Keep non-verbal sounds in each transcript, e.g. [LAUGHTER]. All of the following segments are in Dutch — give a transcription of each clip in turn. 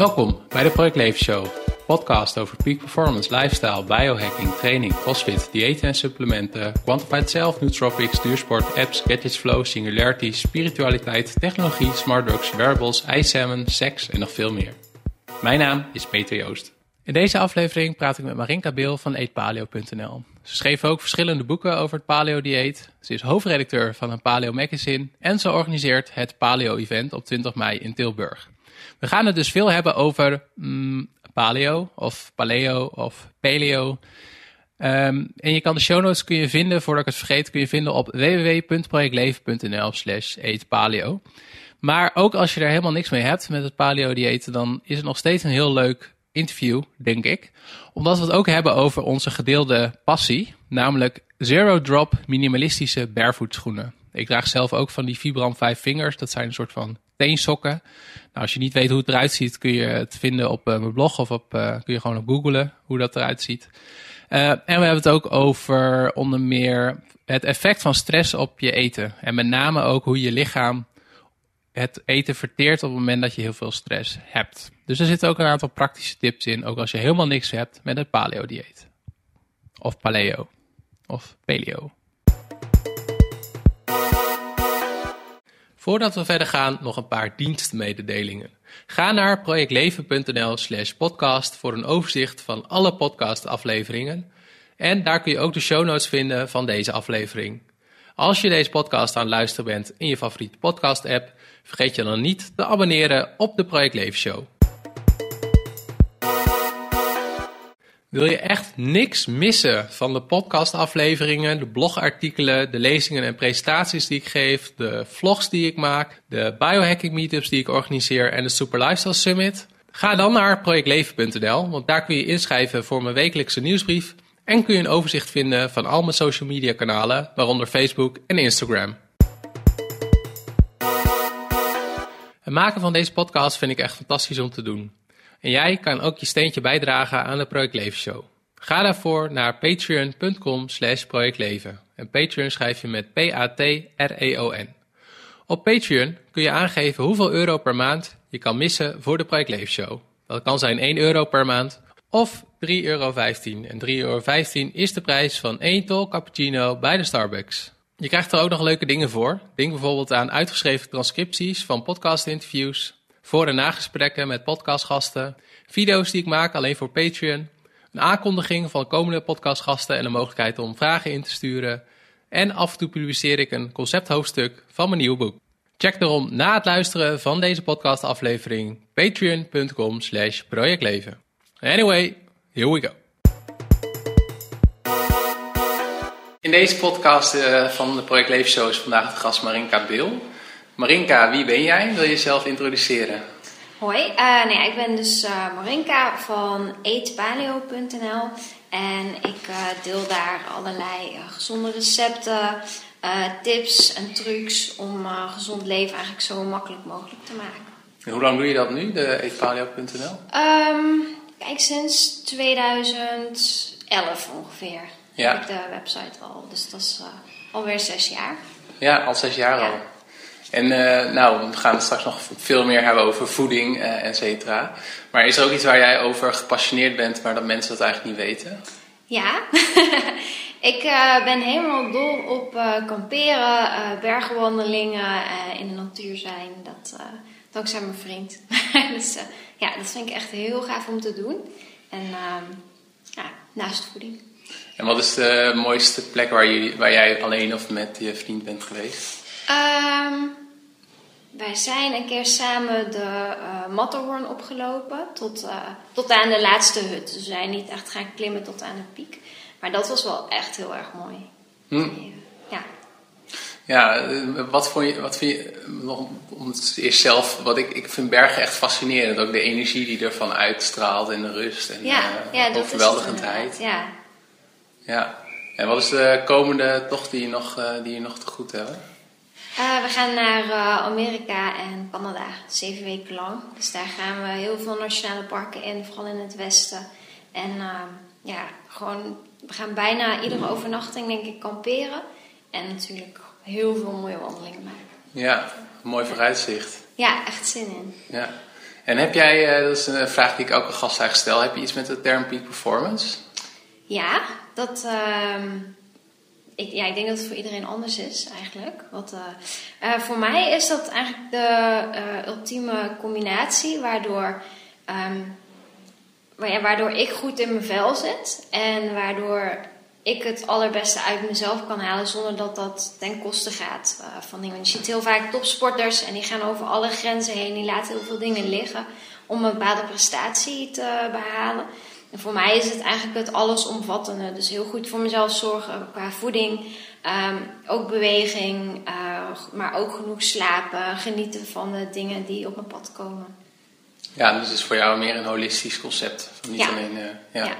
Welkom bij de Project Leven Show, podcast over peak performance, lifestyle, biohacking, training, crossfit, diëten en supplementen, quantified self, nootropics, duursport, apps, gadgets, flow, singularity, spiritualiteit, technologie, smart drugs, wearables, ijssalmon, seks en nog veel meer. Mijn naam is Peter Joost. In deze aflevering praat ik met Marinka Beel van eetpaleo.nl. Ze schreef ook verschillende boeken over het paleo-dieet. Ze is hoofdredacteur van een paleo magazine en ze organiseert het paleo-event op 20 mei in Tilburg. We gaan het dus veel hebben over mm, paleo of paleo of paleo. Ehm, en je kan de show notes kun je vinden, voordat ik het vergeet, kun je vinden op www.projectleven.nl slash eetpaleo. Maar ook als je er helemaal niks mee hebt met het paleo-dieet, dan is het nog steeds een heel leuk interview, denk ik. Omdat we het ook hebben over onze gedeelde passie, namelijk zero drop minimalistische barefoot schoenen. Ik draag zelf ook van die Vibram 5 Fingers. Dat zijn een soort van teensokken. Nou, als je niet weet hoe het eruit ziet, kun je het vinden op uh, mijn blog of op, uh, kun je gewoon op googlen hoe dat eruit ziet. Uh, en we hebben het ook over onder meer het effect van stress op je eten. En met name ook hoe je lichaam het eten verteert op het moment dat je heel veel stress hebt. Dus er zitten ook een aantal praktische tips in, ook als je helemaal niks hebt met het paleo-dieet. Of paleo. Of paleo. Voordat we verder gaan, nog een paar dienstmededelingen. Ga naar projectleven.nl slash podcast voor een overzicht van alle podcastafleveringen. En daar kun je ook de show notes vinden van deze aflevering. Als je deze podcast aan het luisteren bent in je favoriete podcast app, vergeet je dan niet te abonneren op de Project Leven Show. Wil je echt niks missen van de podcastafleveringen, de blogartikelen, de lezingen en presentaties die ik geef, de vlogs die ik maak, de biohacking meetups die ik organiseer en de Super Lifestyle Summit? Ga dan naar projectleven.nl, want daar kun je inschrijven voor mijn wekelijkse nieuwsbrief en kun je een overzicht vinden van al mijn social media kanalen, waaronder Facebook en Instagram. Het maken van deze podcast vind ik echt fantastisch om te doen. En jij kan ook je steentje bijdragen aan de Project Leven. Ga daarvoor naar patreon.com slash projectleven. En Patreon schrijf je met P-A-T-R-E-O-N. Op Patreon kun je aangeven hoeveel euro per maand je kan missen voor de Project Leven Show. Dat kan zijn 1 euro per maand of 3,15 euro. En 3,15 euro is de prijs van 1 tol cappuccino bij de Starbucks. Je krijgt er ook nog leuke dingen voor. Denk bijvoorbeeld aan uitgeschreven transcripties van podcastinterviews, voor- en nagesprekken met podcastgasten, video's die ik maak alleen voor Patreon, een aankondiging van komende podcastgasten en de mogelijkheid om vragen in te sturen. En af en toe publiceer ik een concepthoofdstuk van mijn nieuwe boek. Check daarom na het luisteren van deze podcastaflevering patreon.com slash projectleven. Anyway, here we go. In deze podcast uh, van de Project Leven Show is vandaag de gast Marinka Beel. Marinka, wie ben jij? Wil je jezelf introduceren? Hoi, uh, nee, ik ben dus uh, Marinka van eetpaleo.nl en ik uh, deel daar allerlei gezonde recepten, tips en trucs om gezond leven eigenlijk zo makkelijk mogelijk te maken. En hoe lang doe je dat nu, de eetpaleo.nl? Um, kijk, sinds 2011 ongeveer ja. heb ik de website al, dus dat is alweer zes jaar. Ja, al zes jaar Ja. al. En uh, nou, we gaan het straks nog veel meer hebben over voeding, uh, et cetera. Maar is er ook iets waar jij over gepassioneerd bent, maar dat mensen dat eigenlijk niet weten? Ja, [LAUGHS] ik uh, ben helemaal dol op kamperen, bergwandelingen, in de natuur zijn. Dat, dankzij mijn vriend. [LAUGHS] dus ja, dat vind ik echt heel gaaf om te doen. En ja, naast voeding. En wat is de mooiste plek waar, je, waar jij alleen of met je vriend bent geweest? Um, wij zijn een keer samen de uh, Matterhorn opgelopen tot, uh, tot aan de laatste hut. Dus we zijn niet echt gaan klimmen tot aan de piek. Maar dat was wel echt heel erg mooi. Hm. Ja. Ja, wat, vond je, wat vind je, nog om het eerst zelf, wat ik, ik vind bergen echt fascinerend. Ook de energie die ervan uitstraalt en de rust en ja, ja, dat overweldigendheid. Ja. ja. En wat is de komende tocht die je nog, die je nog te goed hebt? Uh, we gaan naar uh, Amerika en Canada, zeven weken lang. Dus daar gaan we heel veel nationale parken in, vooral in het westen. En uh, ja, gewoon, we gaan bijna iedere overnachting denk ik kamperen. En natuurlijk heel veel mooie wandelingen maken. Ja, mooi vooruitzicht. Ja, echt zin in. Ja. En heb jij, uh, dat is een vraag die ik ook een gast eigenlijk stel, heb je iets met de term peak performance? Ja, dat, uh, ik, ja, ik denk dat het voor iedereen anders is eigenlijk. Wat, uh, voor mij is dat eigenlijk de ultieme combinatie waardoor, um, waardoor ik goed in mijn vel zit en waardoor ik het allerbeste uit mezelf kan halen zonder dat dat ten koste gaat van dingen. Je ziet heel vaak topsporters en die gaan over alle grenzen heen, die laten heel veel dingen liggen om een bepaalde prestatie te behalen. En voor mij is het eigenlijk het allesomvattende. Dus heel goed voor mezelf zorgen qua voeding, um, ook beweging, uh, maar ook genoeg slapen, genieten van de dingen die op mijn pad komen. Ja, dus het is voor jou meer een holistisch concept. Niet ja. alleen, uh, ja. ja.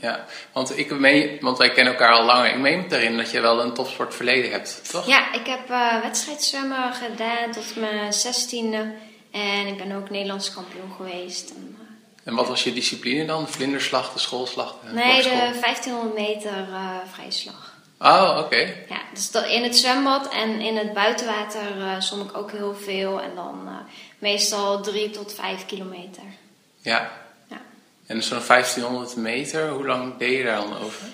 Ja, want, ik meen, want wij kennen elkaar al langer. Ik meen erin dat je wel een topsportverleden hebt, toch? Ja, ik heb uh, wedstrijdzwemmen gedaan tot mijn zestiende. En ik ben ook Nederlands kampioen geweest. En, en wat was je discipline dan? De vlinderslag, de schoolslag? De nee, de 1500 meter uh, vrije slag. Oh, oké. Okay. Ja, dus dat in het zwembad en in het buitenwater uh, zwom ik ook heel veel. En dan meestal drie tot vijf kilometer. Ja, en zo'n 1500 meter, hoe lang deed je daar dan over?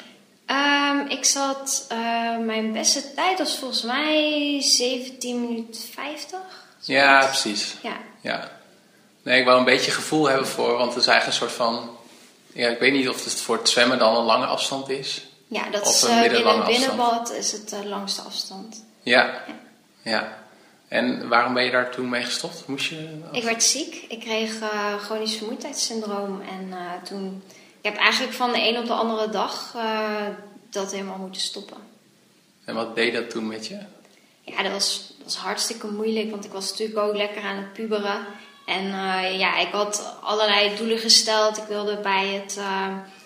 Um, ik zat, uh, mijn beste tijd was volgens mij 17 minuten 50. Ja, precies. Ja. ja. Nee, ik wou een beetje gevoel hebben voor, want het is eigenlijk een soort van, ja, ik weet niet of het voor het zwemmen dan een lange afstand is. Ja, dat is uh, in het binnenbad is het de langste afstand. Ja. ja. ja. En waarom ben je daar toen mee gestopt? Moest je, Ik werd ziek. Ik kreeg uh, chronisch vermoeidheidssyndroom. En uh, toen... Ik heb eigenlijk van de een op de andere dag dat helemaal moeten stoppen. En wat deed dat toen met je? Ja, dat was, dat was hartstikke moeilijk. Want ik was natuurlijk ook lekker aan het puberen. En ja, ik had allerlei doelen gesteld. Ik wilde bij het,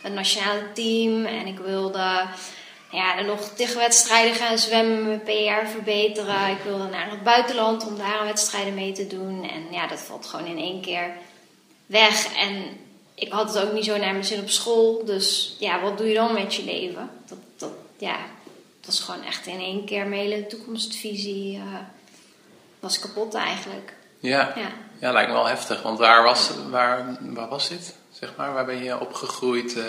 het nationale team. En ik wilde ja, nog tegen wedstrijden gaan zwemmen, mijn PR verbeteren. Ik wilde naar het buitenland om daar wedstrijden mee te doen. En ja, dat valt gewoon in één keer weg. En ik had het ook niet zo naar mijn zin op school. Dus ja, wat doe je dan met je leven? Dat, dat, ja, was gewoon echt in één keer mijn hele toekomstvisie uh, was kapot eigenlijk. Ja. ja, ja. lijkt me wel heftig. Want waar was, waar, waar was dit? Zeg maar, waar ben je opgegroeid? Uh...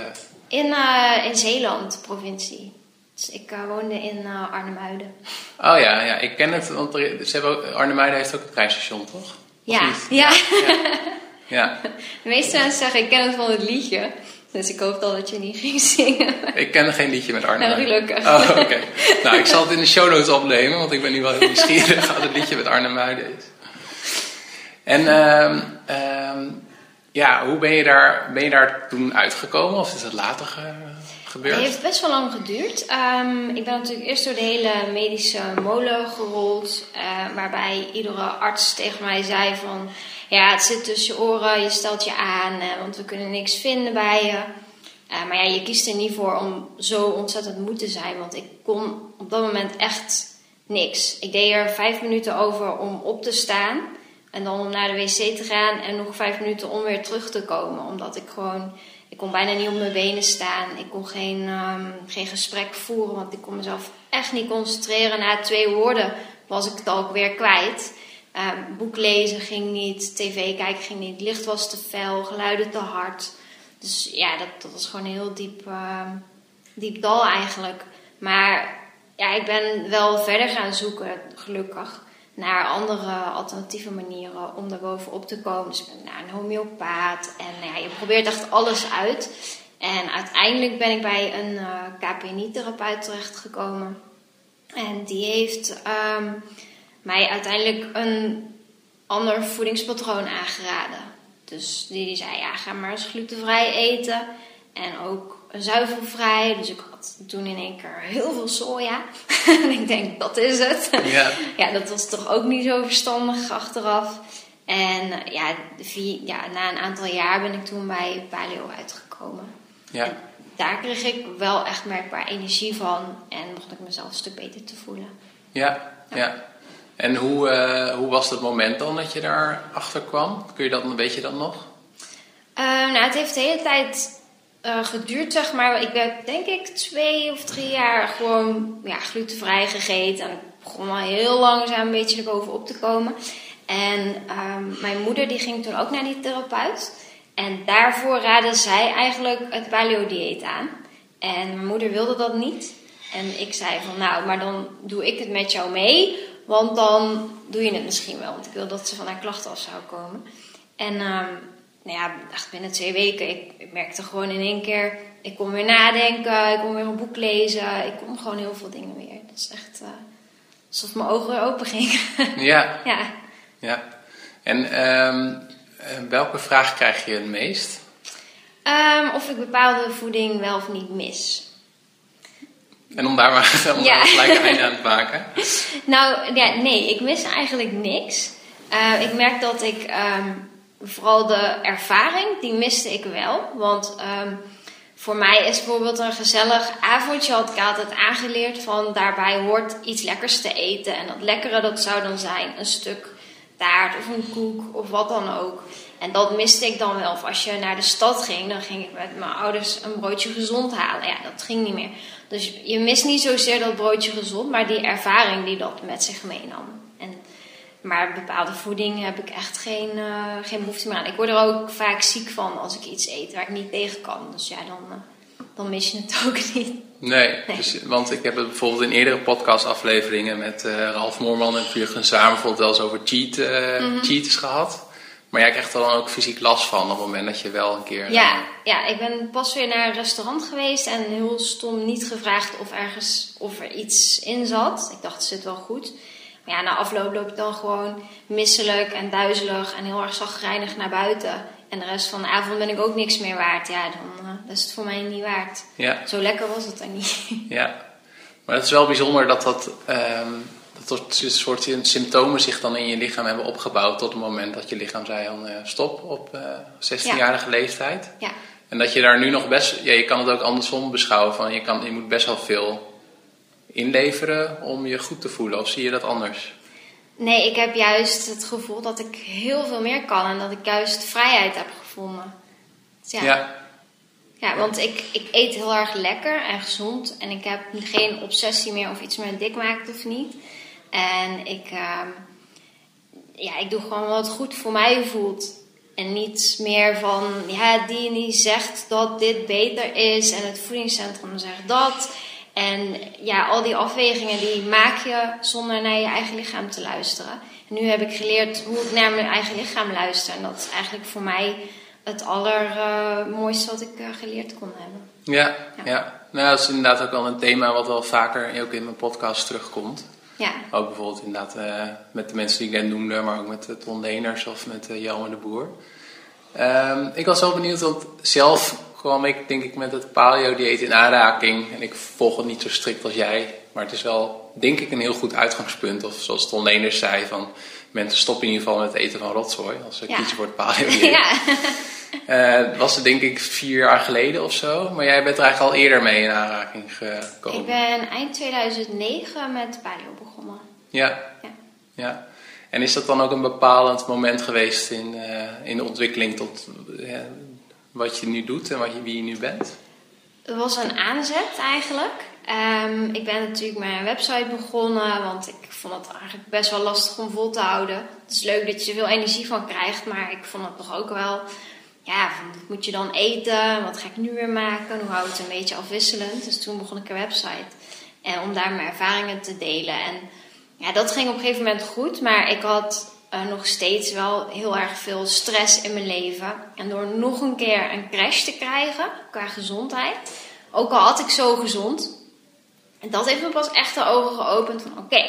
In, uh, in Zeeland, provincie. Dus ik uh, woonde in Arnhemuiden. Oh ja, ja, ik ken het, want er, ze hebben ook, Arnhemuiden heeft ook een treinstation, toch? Ja, [LAUGHS] ja. ja. ja. De meeste mensen zeggen, ik ken het van het liedje. Dus ik hoop al dat je niet ging zingen. Ik ken geen liedje met Arnhemuiden. Nou, gelukkig. Oh, oké. Okay. nou, ik zal het in de show notes opnemen, want ik ben nu wel heel [LAUGHS] nieuwsgierig wat het liedje met Arnhemuiden is. En um, um, ja, hoe ben je, daar, ben je daar toen uitgekomen? Of is het later ge gebeurd? Het heeft best wel lang geduurd. Um, ik ben natuurlijk eerst door de hele medische molen gerold. Uh, waarbij iedere arts tegen mij zei van... Ja, het zit tussen je oren, je stelt je aan, uh, want we kunnen niks vinden bij je. Uh, maar ja, je kiest er niet voor om zo ontzettend moe te zijn. Want ik kon op dat moment echt niks. Ik deed er vijf minuten over om op te staan... En dan om naar de wc te gaan en nog vijf minuten om weer terug te komen. Omdat ik gewoon, ik kon bijna niet op mijn benen staan. Ik kon geen, um, geen gesprek voeren, want ik kon mezelf echt niet concentreren. Na twee woorden was ik het ook weer kwijt. Um, boek lezen ging niet, tv kijken ging niet, licht was te fel, geluiden te hard. Dus ja, dat, dat was gewoon een heel diep, uh, diep dal eigenlijk. Maar ja, ik ben wel verder gaan zoeken, gelukkig naar andere alternatieve manieren om daar bovenop te komen. Dus ik ben naar een homeopaat en ja, je probeert echt alles uit. En uiteindelijk ben ik bij een uh, KPNI-therapeut terechtgekomen. En die heeft um, mij uiteindelijk een ander voedingspatroon aangeraden. Dus die, die zei, ja, ga maar eens glutenvrij eten. En ook zuivelvrij. Dus ik had toen in één keer heel veel soja. [LAUGHS] en ik denk, dat is het. Ja. [LAUGHS] ja, dat was toch ook niet zo verstandig achteraf. En eh, ja, ja, na een aantal jaar ben ik toen bij paleo uitgekomen. Ja. En daar kreeg ik wel echt merkbaar energie van. En mocht ik mezelf een stuk beter te voelen. Ja, ja. ja. En hoe, uh, hoe was het moment dan dat je daar achter kwam? Kun je dat, weet je dat nog? Uh, nou, het heeft de hele tijd uh, geduurd, zeg maar. Ik heb denk ik twee of drie jaar gewoon ja, glutenvrij gegeten. En ik begon al heel langzaam een beetje erboven op te komen. En ehm, mijn moeder die ging toen ook naar die therapeut. En daarvoor raadde zij eigenlijk het paleo-dieet aan. En mijn moeder wilde dat niet. En ik zei van, nou, maar dan doe ik het met jou mee. Want dan doe je het misschien wel. Want ik wil dat ze van haar klachten af zou komen. En um, nou ja, echt binnen twee weken, ik, ik, merkte gewoon in één keer... Ik kon weer nadenken, ik kon weer een boek lezen. Ik kon gewoon heel veel dingen weer. Dat is echt uh, alsof mijn ogen weer open gingen. [LAUGHS] Ja. ja. ja. En um, welke vraag krijg je het meest? Um, of ik bepaalde voeding wel of niet mis. En om daar maar, [LAUGHS] om ja. gelijk een einde aan te maken? [LAUGHS] nou, ja, nee, ik mis eigenlijk niks. Uh, ik merk dat ik um, vooral de ervaring, die miste ik wel. Want um, voor mij is bijvoorbeeld een gezellig avondje, had ik altijd aangeleerd van daarbij hoort iets lekkers te eten. En dat lekkere, dat zou dan zijn een stuk taart of een koek of wat dan ook. En dat miste ik dan wel. Of als je naar de stad ging, dan ging ik met mijn ouders een broodje gezond halen. Ja, dat ging niet meer. Dus je mist niet zozeer dat broodje gezond, maar die ervaring die dat met zich meenam. En, maar bepaalde voeding heb ik echt geen, uh, geen behoefte meer aan. Ik word er ook vaak ziek van als ik iets eet waar ik niet tegen kan. Dus ja, dan, uh, dan mis je het [LAUGHS] ook niet. Nee, nee. Dus, want ik heb het bijvoorbeeld in eerdere podcastafleveringen met uh, Ralf Moorman en Jurgen Samen bijvoorbeeld wel eens over cheat, mm -hmm. cheaters gehad. Maar jij krijgt er dan ook fysiek last van op het moment dat je wel een keer. Ja, ja, ik ben pas weer naar een restaurant geweest en heel stom niet gevraagd of, ergens, of er iets in zat. Ik dacht, het zit wel goed. Maar ja, na afloop loop ik dan gewoon misselijk en duizelig en heel erg zagrijnig naar buiten. En de rest van de avond ben ik ook niks meer waard. Ja, dan uh, is het voor mij niet waard. Ja. Zo lekker was het dan niet. [LAUGHS] Ja, maar het is wel bijzonder dat dat. Um dat soort symptomen zich dan in je lichaam hebben opgebouwd tot het moment dat je lichaam zei van uh, stop op uh, 16-jarige ja. leeftijd. Ja. En dat je daar nu nog best, ja, je kan het ook andersom beschouwen van je, kan, je moet best wel veel inleveren om je goed te voelen. Of zie je dat anders? Nee, ik heb juist het gevoel dat ik heel veel meer kan en dat ik juist vrijheid heb gevonden. Dus ja. ja. Ja, want ik, ik eet heel erg lekker en gezond. En ik heb geen obsessie meer of iets met dik maakt of niet. En ik, uh, ja, ik doe gewoon wat goed voor mij voelt. En niet meer van, ja, die en die zegt dat dit beter is en het voedingscentrum zegt dat. En ja, al die afwegingen die maak je zonder naar je eigen lichaam te luisteren. En nu heb ik geleerd hoe ik naar mijn eigen lichaam luister. En dat is eigenlijk voor mij het allermooiste wat ik uh, geleerd kon hebben. Ja, ja. ja. Nou, dat is inderdaad ook wel een thema wat wel vaker ook in mijn podcast terugkomt. Ja. Ook bijvoorbeeld inderdaad uh, met de mensen die ik net noemde, maar ook met de Ton Leners of met uh, Johan de Boer. Um, ik was wel benieuwd, want zelf kwam ik denk ik met het paleo-dieet in aanraking. En ik volg het niet zo strikt als jij, maar het is wel denk ik een heel goed uitgangspunt. Of zoals Ton Leners zei, van mensen stoppen in ieder geval met het eten van rotzooi als ze ja. kiezen voor het paleo-dieet. [LAUGHS] Ja. Uh, [LAUGHS] was het denk ik vier jaar geleden of zo. Maar jij bent er eigenlijk al eerder mee in aanraking gekomen. Ik ben eind 2009 met paleo begonnen. Ja. ja. ja. En is dat dan ook een bepalend moment geweest in, uh, in de ontwikkeling tot uh, wat je nu doet en wat je, wie je nu bent? Het was een aanzet eigenlijk. Um, ik ben natuurlijk mijn website begonnen, want ik vond het eigenlijk best wel lastig om vol te houden. Het is leuk dat je er veel energie van krijgt, maar ik vond het toch ook wel ja, wat moet je dan eten? Wat ga ik nu weer maken? Hoe hou ik het een beetje afwisselend? Dus toen begon ik een website. En om daar mijn ervaringen te delen. En ja, dat ging op een gegeven moment goed. Maar ik had uh, nog steeds wel heel erg veel stress in mijn leven. En door nog een keer een crash te krijgen qua gezondheid. Ook al had ik zo gezond. Dat heeft me pas echt de ogen geopend van oké.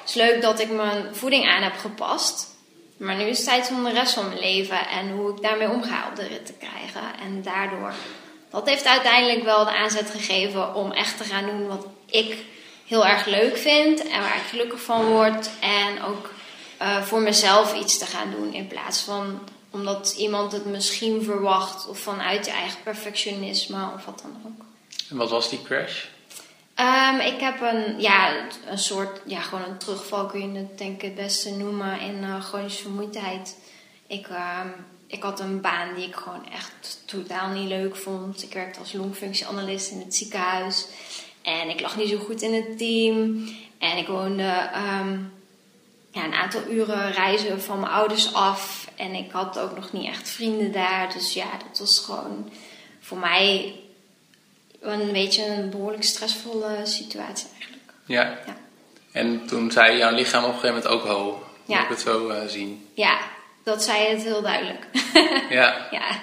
Het is leuk dat ik mijn voeding aan heb gepast. Maar nu is het tijd om de rest van mijn leven en hoe ik daarmee omga op de rit te krijgen. En daardoor, dat heeft uiteindelijk wel de aanzet gegeven om echt te gaan doen wat ik heel erg leuk vind en waar ik gelukkig van word. En ook uh, voor mezelf iets te gaan doen in plaats van omdat iemand het misschien verwacht of vanuit je eigen perfectionisme of wat dan ook. En wat was die crash? Um, ik heb een, ja, een soort, ja, gewoon een terugval kun je het denk ik het beste noemen in uh, chronische vermoeidheid. Ik, um, ik had een baan die ik gewoon echt totaal niet leuk vond. Ik werkte als longfunctieanalist in het ziekenhuis. En ik lag niet zo goed in het team. En ik woonde um, ja, een aantal uren reizen van mijn ouders af. En ik had ook nog niet echt vrienden daar. Dus ja, dat was gewoon voor mij een beetje een behoorlijk stressvolle situatie eigenlijk. Ja. Ja. En toen zei jouw lichaam op een gegeven moment ook ho. Moet Ja. ik het zo eh, zien? Ja, dat zei het heel duidelijk. [LAUGHS] Ja. [LAUGHS] ja.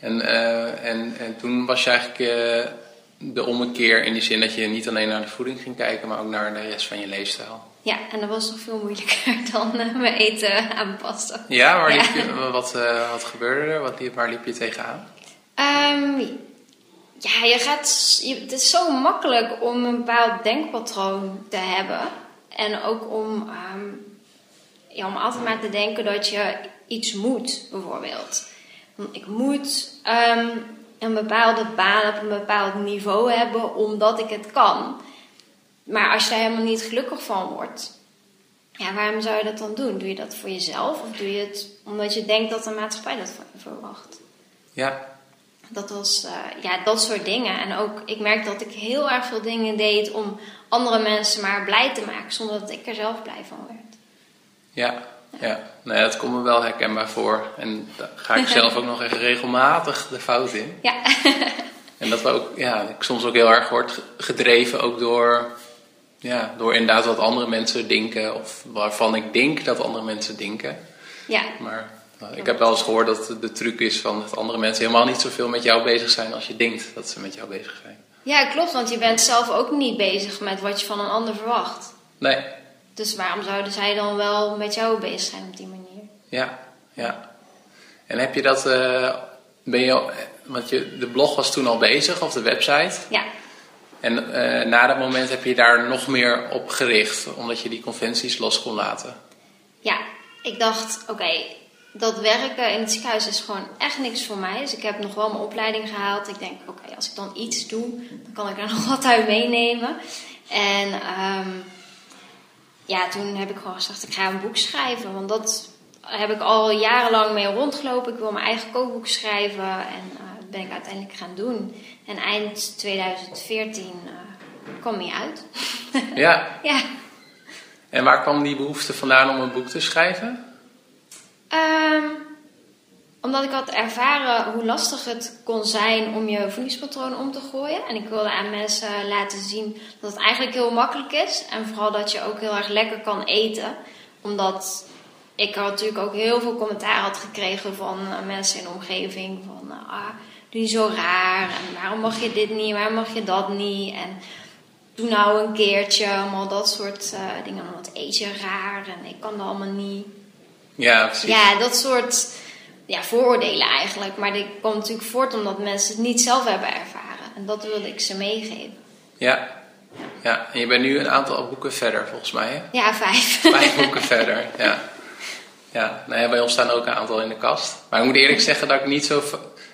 En, eh, en, en toen was je eigenlijk eh, de ommekeer in die zin dat je niet alleen naar de voeding ging kijken, maar ook naar de rest van je leefstijl. Ja, en dat was nog veel moeilijker [LAUGHS] dan eh, mijn eten aanpassen. Ja, waar Ja. Liep je, wat, eh, wat gebeurde er? Wat, liep- waar liep je tegenaan? Ehm, ja, je gaat, je, het is zo makkelijk om een bepaald denkpatroon te hebben. En ook om, ehm, ja, om altijd maar te denken dat je iets moet, bijvoorbeeld. Ik moet ehm, een bepaalde baan op een bepaald niveau hebben omdat ik het kan. Maar als je daar helemaal niet gelukkig van wordt, ja, waarom zou je dat dan doen? Doe je dat voor jezelf of doe je het omdat je denkt dat de maatschappij dat van je verwacht? Ja, Dat was, eh, ja, dat soort dingen. En ook, ik merk dat ik heel erg veel dingen deed om andere mensen maar blij te maken, zonder dat ik er zelf blij van werd. ja, ja. Nee, dat komt me wel herkenbaar voor. En daar ga ik zelf ook nog echt regelmatig de fout in. Ja, [LAUGHS] En dat we ook, ja, ik soms ook heel erg word gedreven ook door, ja, door inderdaad wat andere mensen denken. Of waarvan ik denk dat andere mensen denken. ja, Maar nou, ik heb wel eens gehoord dat de truc is van dat andere mensen helemaal niet zoveel met jou bezig zijn als je denkt dat ze met jou bezig zijn. ja, klopt, want je bent zelf ook niet bezig met wat je van een ander verwacht. Nee, Dus waarom zouden zij dan wel met jou bezig zijn op die manier? ja, ja. En heb je dat, eh, ben je, al- want je, de blog was toen al bezig of de website. Ja, En eh, na dat moment heb je daar nog meer op gericht, omdat je die conventies los kon laten. ja. Ik dacht, oké, dat werken in het ziekenhuis is gewoon echt niks voor mij. Dus ik heb nog wel mijn opleiding gehaald. Ik denk, oké, als ik dan iets doe, dan kan ik er [LAUGHS] nog wat uit meenemen. En ehm, ja, toen heb ik gewoon gezegd, ik ga een boek schrijven. Want dat heb ik al jarenlang mee rondgelopen. Ik wil mijn eigen kookboek schrijven. En eh, dat ben ik uiteindelijk gaan doen. En eind 2014 eh, kwam hij uit. Ja, [LAUGHS] ja. en waar kwam die behoefte vandaan om een boek te schrijven? Ehm, omdat ik had ervaren hoe lastig het kon zijn om je voedingspatroon om te gooien. En ik wilde aan mensen laten zien dat het eigenlijk heel makkelijk is. En vooral dat je ook heel erg lekker kan eten. Omdat ik natuurlijk ook heel veel commentaar had gekregen van eh, mensen in de omgeving. Van, eh, ah, doe je zo raar. En waarom mag je dit niet? Waarom mag je dat niet? En doe nou een keertje. Allemaal dat soort eh, dingen. Wat eet je raar? En ik kan dat allemaal niet. Ja, precies. Ja, dat soort ja, vooroordelen eigenlijk. Maar die komt natuurlijk voort omdat mensen het niet zelf hebben ervaren. En dat wilde ik ze meegeven. Ja. ja. En je bent nu een aantal boeken verder, volgens mij. Hè? Ja, vijf. Vijf boeken [LAUGHS] verder, ja. Ja, nou ja, bij ons staan er ook een aantal in de kast. Maar ik moet eerlijk zeggen dat ik niet zo...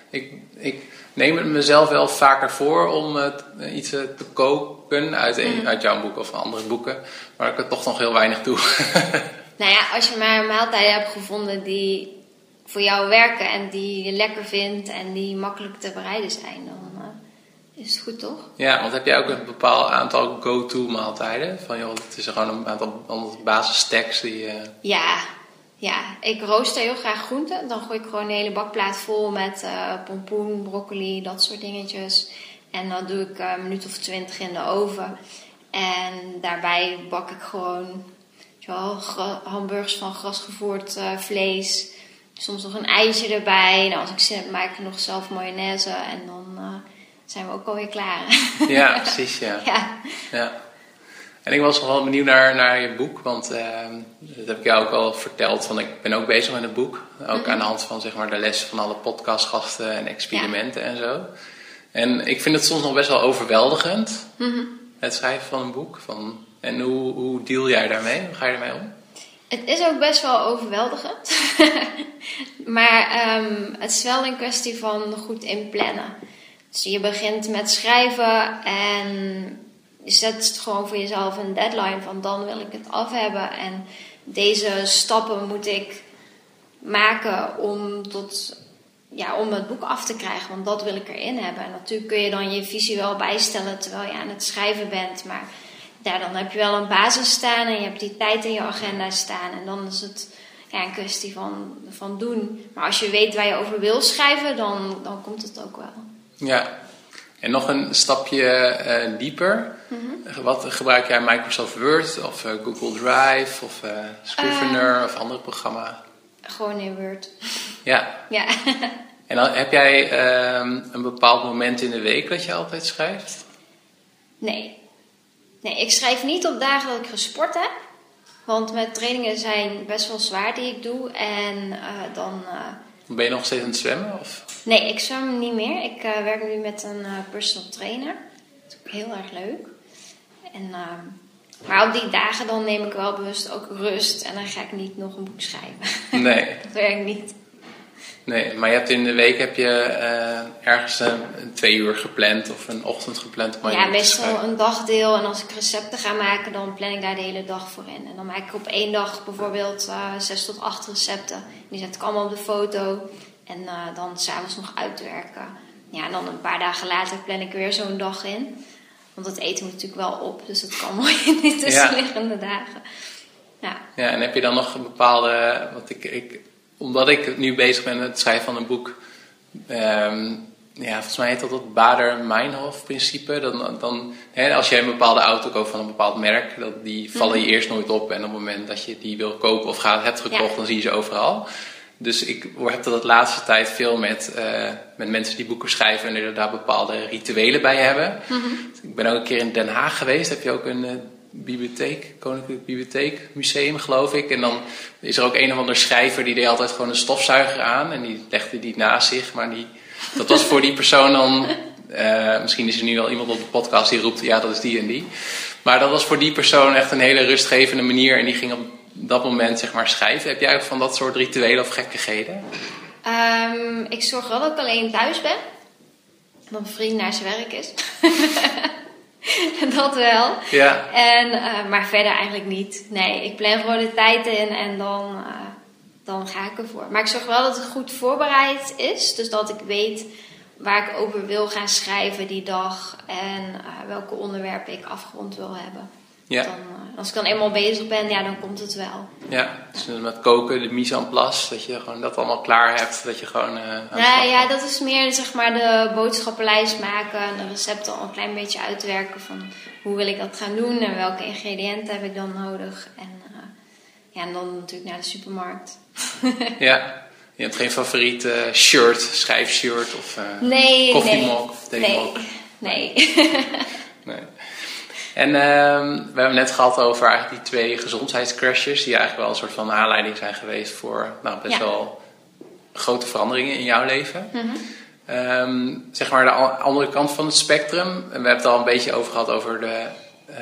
Ik, ik neem het mezelf wel vaker voor om eh, iets eh, te koken uit, een, uit jouw boek of andere boeken. Maar ik het toch nog heel weinig doe. [LAUGHS] nou ja, als je maar maaltijden hebt gevonden die voor jou werken en die je lekker vindt en die makkelijk te bereiden zijn, dan eh, is het goed toch? ja, want heb jij ook een bepaald aantal go-to maaltijden? Van joh, het is gewoon een aantal, aantal basisstacks die... eh, Ja, ja, ik rooster heel graag groenten. Dan gooi ik gewoon een hele bakplaat vol met eh, pompoen, broccoli, dat soort dingetjes. En dan doe ik een minuut of twintig in de oven. En daarbij bak ik gewoon wel, hamburgers van grasgevoerd eh, vlees. Soms nog een eitje erbij. Nou, als ik zin heb, maak ik nog zelf mayonaise. En dan eh, zijn we ook alweer klaar. ja, [LAUGHS] precies, ja. ja. Ja. En ik was nog wel benieuwd naar, naar je boek, want ehm, dat heb ik jou ook al verteld. Want ik ben ook bezig met een boek. Ook aan de hand van zeg maar, de lessen van alle podcastgasten en experimenten en zo. En ik vind het soms nog best wel overweldigend, het schrijven van een boek. Van, en hoe, hoe deal jij daarmee? Hoe ga je ermee om? Het is ook best wel overweldigend. [LAUGHS] maar ehm, het is wel een kwestie van goed inplannen. Dus je begint met schrijven en je zet gewoon voor jezelf een deadline van dan wil ik het af hebben. En deze stappen moet ik maken om, tot, ja, om het boek af te krijgen. Want dat wil ik erin hebben. En natuurlijk kun je dan je visie wel bijstellen terwijl je aan het schrijven bent. Maar ja, dan heb je wel een basis staan en je hebt die tijd in je agenda staan. En dan is het ja, een kwestie van, van doen. Maar als je weet waar je over wil schrijven, dan, dan komt het ook wel. Ja, en nog een stapje uh, dieper. Mhm. Wat gebruik jij Microsoft Word of uh, Google Drive of uh, Scrivener of andere programma? Gewoon in Word. Ja. [LAUGHS] Ja. en dan, heb jij ehm, een bepaald moment in de week dat je altijd schrijft? Nee. Nee, ik schrijf niet op dagen dat ik gesport heb. Want mijn trainingen zijn best wel zwaar die ik doe. En dan... ben je nog steeds aan het zwemmen? Of? Nee, ik zwem niet meer. Ik uh, werk nu met een uh, personal trainer. Dat is ook heel erg leuk. En, uh, maar op die dagen dan neem ik wel bewust ook rust. En dan ga ik niet nog een boek schrijven. [LAUGHS] Nee. dat werkt niet. Nee, maar je hebt in de week heb je ergens een, een, twee uur gepland of een ochtend gepland. Om ja, meestal een dagdeel. En als ik recepten ga maken, dan plan ik daar de hele dag voor in. En dan maak ik op één dag bijvoorbeeld zes tot acht recepten. Die zet ik allemaal op de foto. En uh, dan s'avonds nog uitwerken. Ja, en dan een paar dagen later plan ik weer zo'n dag in. Want het eten moet natuurlijk wel op. Dus het kan [LAUGHS] mooi in die tussenliggende ja. dagen. Ja. ja, en heb je dan nog een bepaalde... Want ik, ik, omdat ik nu bezig ben met het schrijven van een boek... Um, ja, volgens mij heet dat het Bader-Meinhof-principe. Dan, dan, hè, als jij een bepaalde auto koopt van een bepaald merk, dat, die vallen je eerst nooit op. En op het moment dat je die wil kopen of gaat, hebt gekocht, ja. dan zie je ze overal. Dus ik heb dat de laatste tijd veel met, uh, met mensen die boeken schrijven en er daar bepaalde rituelen bij hebben. Mhm. Ik ben ook een keer in Den Haag geweest. Heb je ook een uh, bibliotheek, Koninklijke Bibliotheek Museum, geloof ik. En dan is er ook een of ander schrijver die deed altijd gewoon een stofzuiger aan en die legde die naast zich. Maar die, dat was voor die persoon dan. Uh, misschien is er nu wel iemand op de podcast die roept: ja, dat is die en die. Maar dat was voor die persoon echt een hele rustgevende manier. En die ging op dat moment zeg maar schrijven. Heb jij ook van dat soort rituelen of gekkigheden? Um, ik zorg wel dat ik alleen thuis ben. Dat mijn vriend naar zijn werk is. [LAUGHS] dat wel. Ja. En, uh, maar verder eigenlijk niet. Nee, ik plan gewoon de tijd in en dan, uh, dan ga ik ervoor. Maar ik zorg wel dat het goed voorbereid is. Dus dat ik weet waar ik over wil gaan schrijven die dag. En uh, welke onderwerpen ik afgerond wil hebben. Ja. Dan, uh, als ik dan eenmaal bezig ben, ja, dan komt het wel. Ja, dus met koken, de mise en place, dat je gewoon dat allemaal klaar hebt, dat je gewoon... Uh, ja, ja, dat is meer zeg maar de boodschappenlijst maken en de recepten al een klein beetje uitwerken van hoe wil ik dat gaan doen en welke ingrediënten heb ik dan nodig. En, uh, ja, en dan natuurlijk naar de supermarkt. [LAUGHS] ja, je hebt geen favoriet uh, shirt, schrijfshirt of nee, koffiemok nee, of theemok? Nee, nee. [LAUGHS] nee. En uh, we hebben net gehad over eigenlijk die twee gezondheidscrashes, die eigenlijk wel een soort van aanleiding zijn geweest voor nou, best Ja. wel grote veranderingen in jouw leven. Mhm. Ehm, zeg maar de andere kant van het spectrum. En we hebben het al een beetje over gehad over de, eh,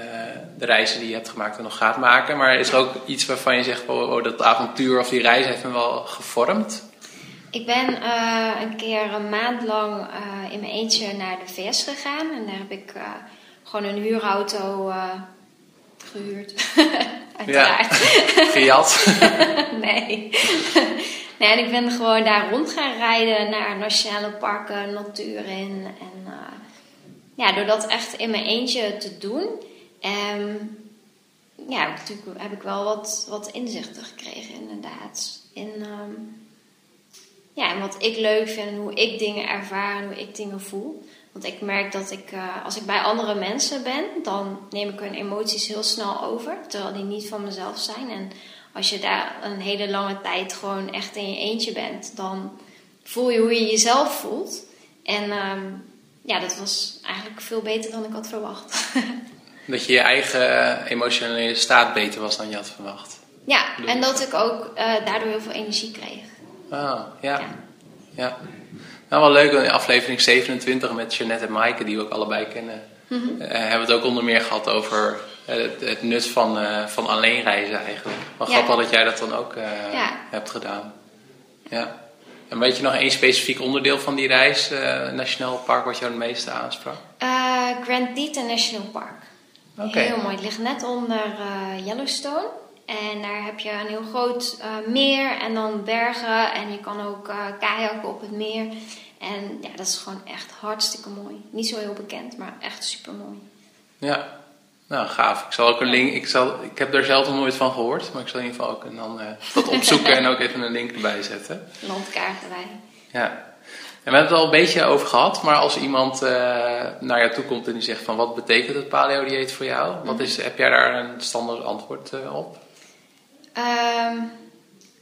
de reizen die je hebt gemaakt en nog gaat maken. Maar is er ook iets waarvan je zegt, oh, oh, dat avontuur of die reis heeft me wel gevormd? Ik ben eh, een keer een maand lang eh, in mijn eentje naar de VS gegaan. En daar heb ik gewoon een huurauto eh, gehuurd. [LAUGHS] Uiteraard. [LAUGHS] Gejat? [LAUGHS] nee. nee, en ik ben gewoon daar rond gaan rijden naar nationale parken, natuur in. En eh, ja, door dat echt in mijn eentje te doen, ehm, ja, natuurlijk, heb ik wel wat, wat inzichten gekregen, inderdaad. In, ehm, ja, en wat ik leuk vind, hoe ik dingen ervaar en hoe ik dingen voel. Want ik merk dat ik, eh, als ik bij andere mensen ben, dan neem ik hun emoties heel snel over, terwijl die niet van mezelf zijn. En als je daar een hele lange tijd gewoon echt in je eentje bent, dan voel je hoe je jezelf voelt. En ehm, ja, dat was eigenlijk veel beter dan ik had verwacht. [LAUGHS] dat je je eigen emotionele staat beter was dan je had verwacht. ja, en dat ik ook eh, daardoor heel veel energie kreeg. Ah, ja. Ja. ja. Nou, wel leuk, in aflevering 27 met Jeanette en Maaike, die we ook allebei kennen, Mhm. eh, hebben we het ook onder meer gehad over eh, het, het nut van, eh, van alleen reizen eigenlijk. Ja. grappig dat jij dat dan ook Ja. hebt gedaan. Ja. En weet je nog één specifiek onderdeel van die reis, Nationaal Park, wat jou het meeste aansprak? Grand Teton National Park. Oké. Heel mooi. Het ligt net onder Yellowstone. En daar heb je een heel groot eh, meer en dan bergen. En je kan ook eh kajakken op het meer. En ja, dat is gewoon echt hartstikke mooi. Niet zo heel bekend, maar echt super mooi. Ja. Nou, gaaf. Ik zal ook een link. Ik, zal, ik heb daar zelf nog nooit van gehoord, maar ik zal in ieder geval ook en dan uh, dat [LAUGHS] opzoeken en ook even een link erbij zetten. Landkaart erbij. Ja. En we hebben het al een beetje over gehad, maar als iemand uh, naar jou toe komt en die zegt van wat betekent het paleo-dieet voor jou? Wat Mhm. is, heb jij daar een standaard antwoord uh, op? Um,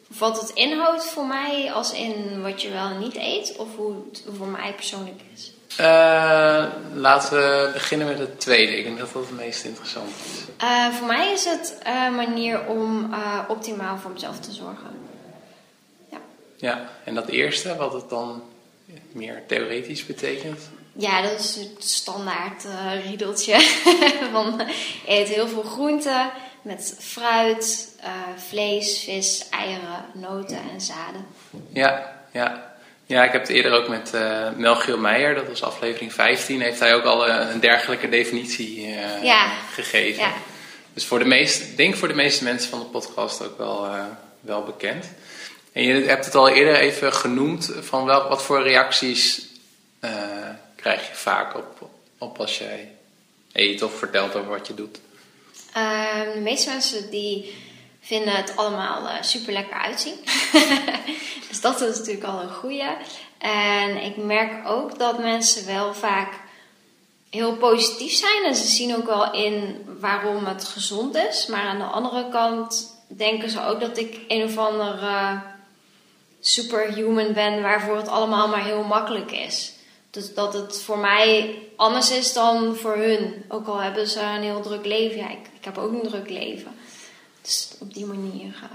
wat het inhoudt voor mij, als in wat je wel niet eet, of hoe het voor mij persoonlijk is? Uh, laten we beginnen met het tweede. Ik denk dat dat het meest interessant is. Uh, voor mij is het een manier om optimaal voor mezelf te zorgen. Ja. ja, en dat eerste, wat het dan meer theoretisch betekent? Ja, dat is het standaard riedeltje. [LAUGHS] Van eet heel veel groenten met fruit, uh, vlees, vis, eieren, noten en zaden. Ja, ja. Ja, ik heb het eerder ook met uh, Melchiel Meijer, dat was aflevering 15, heeft hij ook al uh, een dergelijke definitie ja. gegeven. Ja. Dus voor de meeste, denk voor de meeste mensen van de podcast ook wel, wel bekend. En je hebt het al eerder even genoemd, van wel, wat voor reacties krijg je vaak op, op als jij eet of vertelt over wat je doet? Uh, de meeste mensen die vinden het allemaal uh, super lekker uitzien. [LAUGHS] dus dat is natuurlijk al een goede. En ik merk ook dat mensen wel vaak heel positief zijn. En ze zien ook wel in waarom het gezond is. Maar aan de andere kant denken ze ook dat ik een of andere superhuman ben waarvoor het allemaal maar heel makkelijk is. Dus dat het voor mij anders is dan voor hun. Ook al hebben ze een heel druk leven. Ja, ik, ik heb ook een druk leven. Dus op die manier. Uh,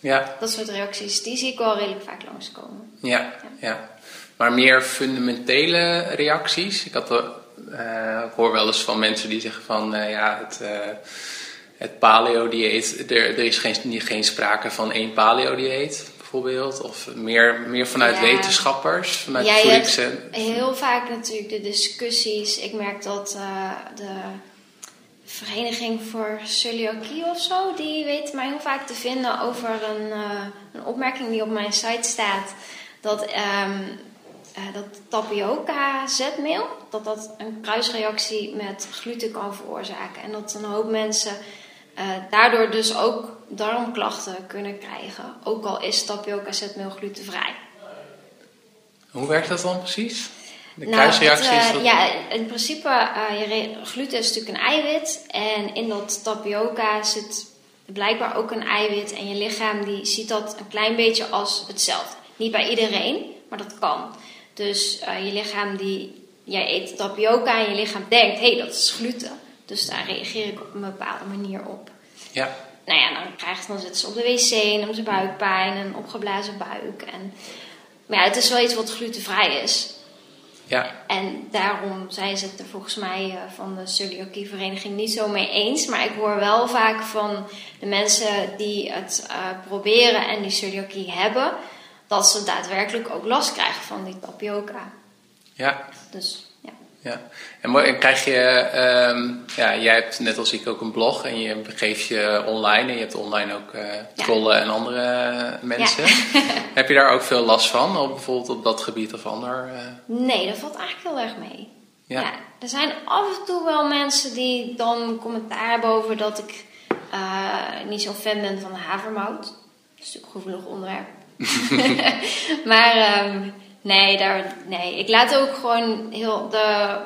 ja. Dat soort reacties, die zie ik wel redelijk vaak langskomen. Ja, ja. ja. Maar meer fundamentele reacties. Ik, had, uh, ik hoor wel eens van mensen die zeggen van uh, ja, het, uh, het paleo-dieet, er, er is geen, geen sprake van één paleo-dieet bijvoorbeeld. Of meer, meer vanuit Ja. wetenschappers, vanuit Ja, je heel vaak natuurlijk de discussies. Ik merk dat uh, de Vereniging voor Celiakie of zo, die weet mij heel vaak te vinden over een, uh, een opmerking die op mijn site staat. Dat, um, uh, dat tapioca zetmeel, dat dat een kruisreactie met gluten kan veroorzaken. En dat een hoop mensen uh, daardoor dus ook darmklachten kunnen krijgen. Ook al is tapioca zetmeel glutenvrij. Hoe werkt dat dan precies? De Nou, kruisreactie het, is uh, dat... Ja, in principe, uh, je re- gluten is natuurlijk een eiwit. En in dat tapioca zit blijkbaar ook een eiwit. En je lichaam die ziet dat een klein beetje als hetzelfde. Niet bij iedereen, maar dat kan. Dus uh, je lichaam die... Jij eet tapioca en je lichaam denkt, hé, hey, dat is gluten. Dus daar reageer ik op een bepaalde manier op. Ja, Nou ja, dan, krijgt, dan zitten ze op de wc en hebben ze buikpijn en opgeblazen buik. En, maar ja, het is wel iets wat glutenvrij is. ja, En daarom zijn ze het er volgens mij uh, van de celiakievereniging niet zo mee eens. Maar ik hoor wel vaak van de mensen die het uh, proberen en die celiakie hebben, dat ze daadwerkelijk ook last krijgen van die tapioca. ja. Dus ja. En, krijg je, ehm, ja, jij hebt net als ik ook een blog en je begeeft je online en je hebt online ook eh trollen en andere mensen. [LAUGHS] Heb je daar ook veel last van, op, bijvoorbeeld op dat gebied of ander? eh? Nee, dat valt eigenlijk heel erg mee. Ja. Ja. er zijn af en toe wel mensen die dan commentaar hebben over dat ik uh, niet zo'n fan ben van havermout. Dat is natuurlijk een gevoelig onderwerp. [LAUGHS] [LAUGHS] maar um, nee, daar, nee, ik laat ook gewoon heel de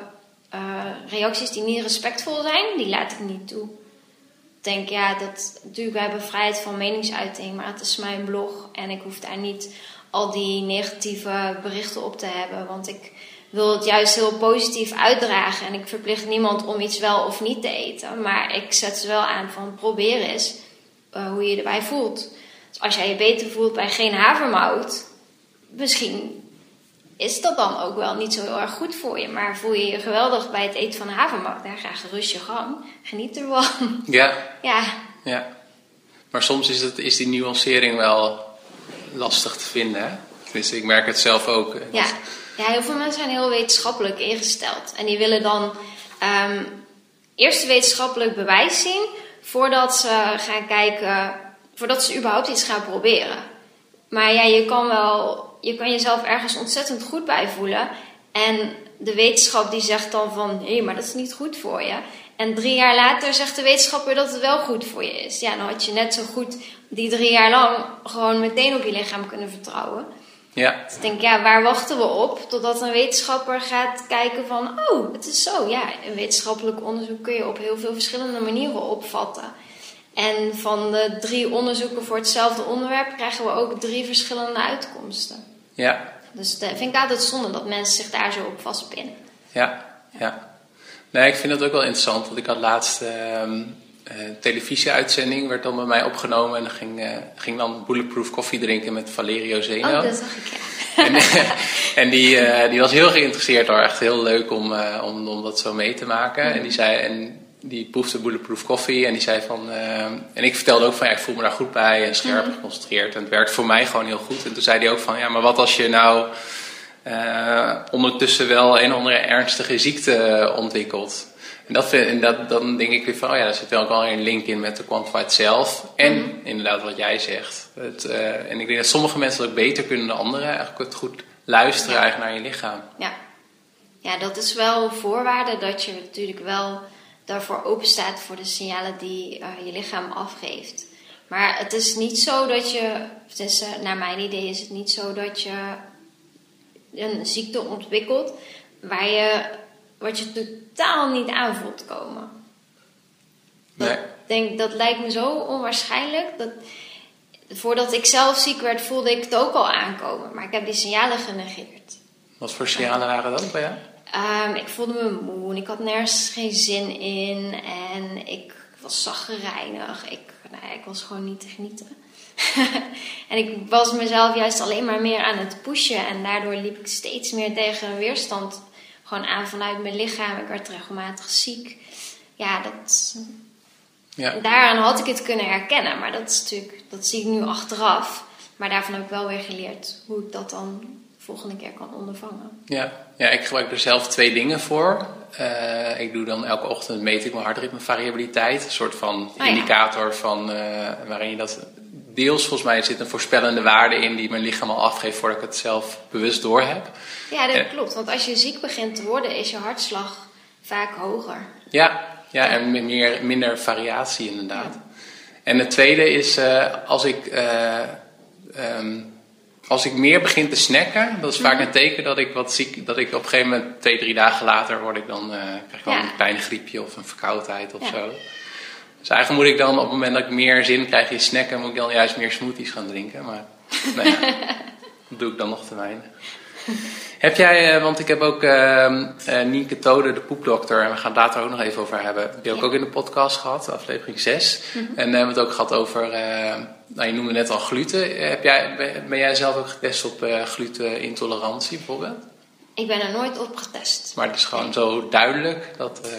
uh, reacties die niet respectvol zijn, die laat ik niet toe. Ik denk, ja, dat, natuurlijk, we hebben vrijheid van meningsuiting, maar het is mijn blog en ik hoef daar niet al die negatieve berichten op te hebben, want ik wil het juist heel positief uitdragen en ik verplicht niemand om iets wel of niet te eten, maar ik zet ze wel aan van probeer eens uh, hoe je je erbij voelt. Dus als jij je beter voelt bij geen havermout, misschien is dat dan ook wel niet zo heel erg goed voor je. Maar voel je je geweldig bij het eten van havermout, dan ga gerust je gang. Geniet ervan. [LAUGHS] Ja, Ja, ja. Maar soms is, het, is die nuancering wel lastig te vinden, hè? Tenminste, ik merk het zelf ook. ja. ja heel veel mensen zijn heel wetenschappelijk ingesteld. En die willen dan um, eerst wetenschappelijk bewijs zien... voordat ze gaan kijken... voordat ze überhaupt iets gaan proberen. Maar ja, je kan wel je kan jezelf ergens ontzettend goed bij voelen. En de wetenschap die zegt dan van, hé, hey, maar dat is niet goed voor je. En drie jaar later zegt de wetenschapper dat het wel goed voor je is. Ja, dan had je net zo goed die drie jaar lang gewoon meteen op je lichaam kunnen vertrouwen. Ja. Dus ik denk, ja, waar wachten we op? Totdat een wetenschapper gaat kijken van, oh, het is zo. Ja, een wetenschappelijk onderzoek kun je op heel veel verschillende manieren opvatten. En van de drie onderzoeken voor hetzelfde onderwerp krijgen we ook drie verschillende uitkomsten. Ja. Dus dat vind ik altijd zonde dat mensen zich daar zo op vastpinnen. Ja, ja. Nee, ik vind dat ook wel interessant. Want ik had laatst ehm een televisieuitzending, werd dan bij mij opgenomen. En dan ging, eh, ging dan Bulletproof koffie drinken met Valerio Zeno. Oh, dat zag ik, ja. En, [LAUGHS] en die, eh, die was heel geïnteresseerd hoor. Echt heel leuk om, eh, om, om dat zo mee te maken. En die zei... En, die proefde Bulletproof koffie en die zei van... en ik vertelde ook van ja, ik voel me daar goed bij en scherp geconcentreerd. En het werkt voor mij gewoon heel goed. En toen zei hij ook van ja, maar wat als je nou ondertussen wel een of andere ernstige ziekte ontwikkelt? En, dat vind, en dat, dan denk ik weer van, oh ja, daar zit wel ook wel een link in met de Quantified zelf. En inderdaad wat jij zegt. Het, uh, en ik denk dat sommige mensen dat ook beter kunnen dan anderen. Eigenlijk het goed luisteren eigenlijk naar je lichaam. Ja. ja, dat is wel voorwaarde dat je natuurlijk wel daarvoor openstaat voor de signalen die eh, je lichaam afgeeft. Maar het is niet zo dat je, eh, naar mijn idee is het niet zo dat je een ziekte ontwikkelt waar je, wat je totaal niet aan voelt komen. Dat, Nee. denk, dat lijkt me zo onwaarschijnlijk. Dat, voordat ik zelf ziek werd, voelde ik het ook al aankomen. Maar ik heb die signalen genegeerd. Wat voor signalen waren dat bij jou? Ehm, ik voelde me moe en ik had nergens geen zin in. En ik was zaggerijnig. Ik, nou ik was gewoon niet te genieten. [LAUGHS] en ik was mezelf juist alleen maar meer aan het pushen. En daardoor liep ik steeds meer tegen een weerstand gewoon aan vanuit mijn lichaam. Ik werd regelmatig ziek. Ja, dat, Ja. daaraan had ik het kunnen herkennen. Maar dat is natuurlijk, dat zie ik nu achteraf. Maar daarvan heb ik wel weer geleerd hoe ik dat dan volgende keer kan ondervangen. Ja. ja, ik gebruik er zelf twee dingen voor. Eh, ik doe dan elke ochtend meet ik mijn hartritmevariabiliteit. Een soort van ja. indicator van, eh, waarin je dat... Deels volgens mij zit een voorspellende waarde in die mijn lichaam al afgeeft voordat ik het zelf bewust door heb. Ja, dat Ja. klopt. Want als je ziek begint te worden, is je hartslag vaak hoger. Ja, ja en meer, minder variatie inderdaad. En het tweede is eh, als ik... eh, ehm, als ik meer begin te snacken, dat is vaak een teken dat ik wat ziek, dat ik op een gegeven moment twee, drie dagen later word ik dan, eh, krijg ik dan Ja. een klein griepje of een verkoudheid of Ja. zo. Dus eigenlijk moet ik dan op het moment dat ik meer zin krijg in snacken, moet ik dan juist meer smoothies gaan drinken. Maar nou ja, [LAUGHS] dat doe ik dan nog te weinig. [LAUGHS] Heb jij, eh, want ik heb ook eh Nienke Tode, de poepdokter, en we gaan het later ook nog even over hebben. Die heb ik Ja. ook in de podcast gehad, aflevering 6. En dan hebben we het ook gehad over, eh, nou je noemde net al gluten. Eh, Heb jij, ben jij zelf ook getest op eh, glutenintolerantie bijvoorbeeld? Ik ben er nooit op getest. Maar het is gewoon zo duidelijk dat... eh,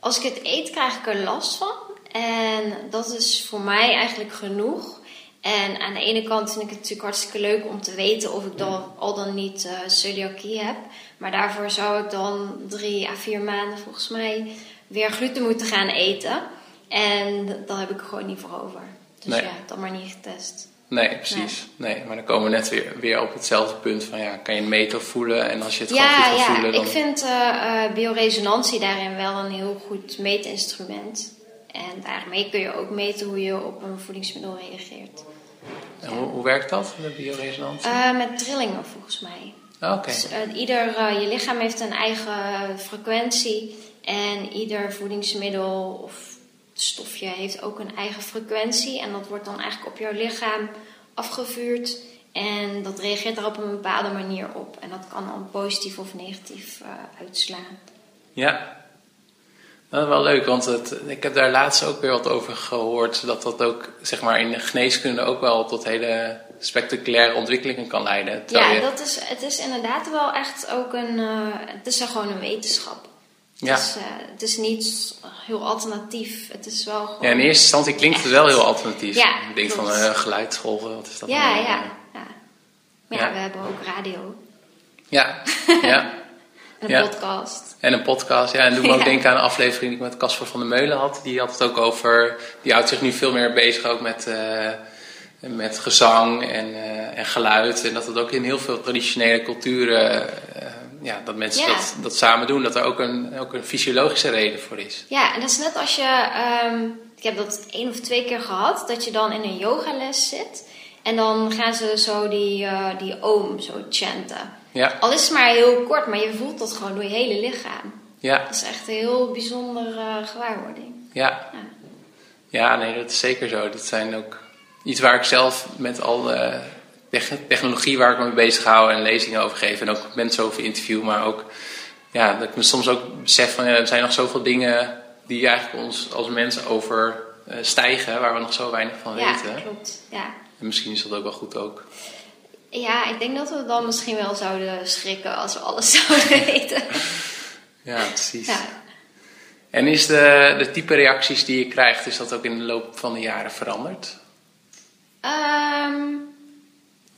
Als ik het eet, krijg ik er last van. En dat is voor mij eigenlijk genoeg. En aan de ene kant vind ik het natuurlijk hartstikke leuk om te weten of ik dan al dan niet eh celiakie heb. Maar daarvoor zou ik dan drie à vier maanden volgens mij weer gluten moeten gaan eten. En daar heb ik er gewoon niet voor over. Dus Nee. ja, dan maar niet getest. Nee, precies. Nee, maar dan komen we net weer, weer op hetzelfde punt van ja, kan je het meten of voelen? En als je het gewoon Ja, goed wil ja. voelen, dan... ik vind eh, eh, bioresonantie daarin wel een heel goed meetinstrument. En daarmee kun je ook meten hoe je op een voedingsmiddel reageert. En hoe, hoe werkt dat, de bioresonantie? Eh, met trillingen volgens mij. Ah, Oké. Dus, eh, ieder, eh, je lichaam heeft een eigen frequentie. En ieder voedingsmiddel of stofje heeft ook een eigen frequentie. En dat wordt dan eigenlijk op jouw lichaam afgevuurd. En dat reageert daar op een bepaalde manier op. En dat kan dan positief of negatief uitslaan. Ja. Dat is wel leuk, want het, ik heb daar laatst ook weer wat over gehoord. Dat dat ook zeg maar, in de geneeskunde ook wel tot hele spectaculaire ontwikkelingen kan leiden. Ja, je- dat is, het is inderdaad wel echt ook een. eh, het is gewoon een wetenschap. ja. Het, is, eh, het is niet heel alternatief. Het is wel gewoon. ja, in eerste instantie klinkt het wel heel alternatief. Ja, ik denk van eh, geluidsgolven, wat is dat Ja, nou? ja, ja. Maar ja, Ja. we hebben ook radio Ja, ja. [LAUGHS] en een Ja. podcast. En een podcast, ja. En doe me ook [LAUGHS] Ja. denken aan een aflevering die ik met Casper van der Meulen had. Die had het ook over, die houdt zich nu veel meer bezig ook met, eh, met gezang en, eh, en geluid. En dat het ook in heel veel traditionele culturen, eh, ja, dat mensen Ja. dat, dat samen doen, dat er ook een, ook een fysiologische reden voor is. Ja, en dat is net als je. ehm, ik heb dat één of twee keer gehad, dat je dan in een yogales zit. En dan gaan ze zo die, eh, die oom zo chanten. Ja, Al is het maar heel kort, maar je voelt dat gewoon door je hele lichaam. ja, Dat is echt een heel bijzonder eh, gewaarwording. ja. Ja. Ja, nee, dat is zeker zo. Dat zijn ook iets waar ik zelf met al de tech- technologie waar ik me mee bezig hou en lezingen over geef en ook mensen over interview, maar ook ja, dat ik me soms ook besef van ja, er zijn nog zoveel dingen die eigenlijk ons als mensen overstijgen, waar we nog zo weinig van Ja, weten. klopt. Ja. En misschien is dat ook wel goed ook. ja, ik denk dat we dan misschien wel zouden schrikken als we alles [LAUGHS] zouden weten. Ja, precies. Ja. En is de, de type reacties die je krijgt, is dat ook in de loop van de jaren veranderd? Ehm,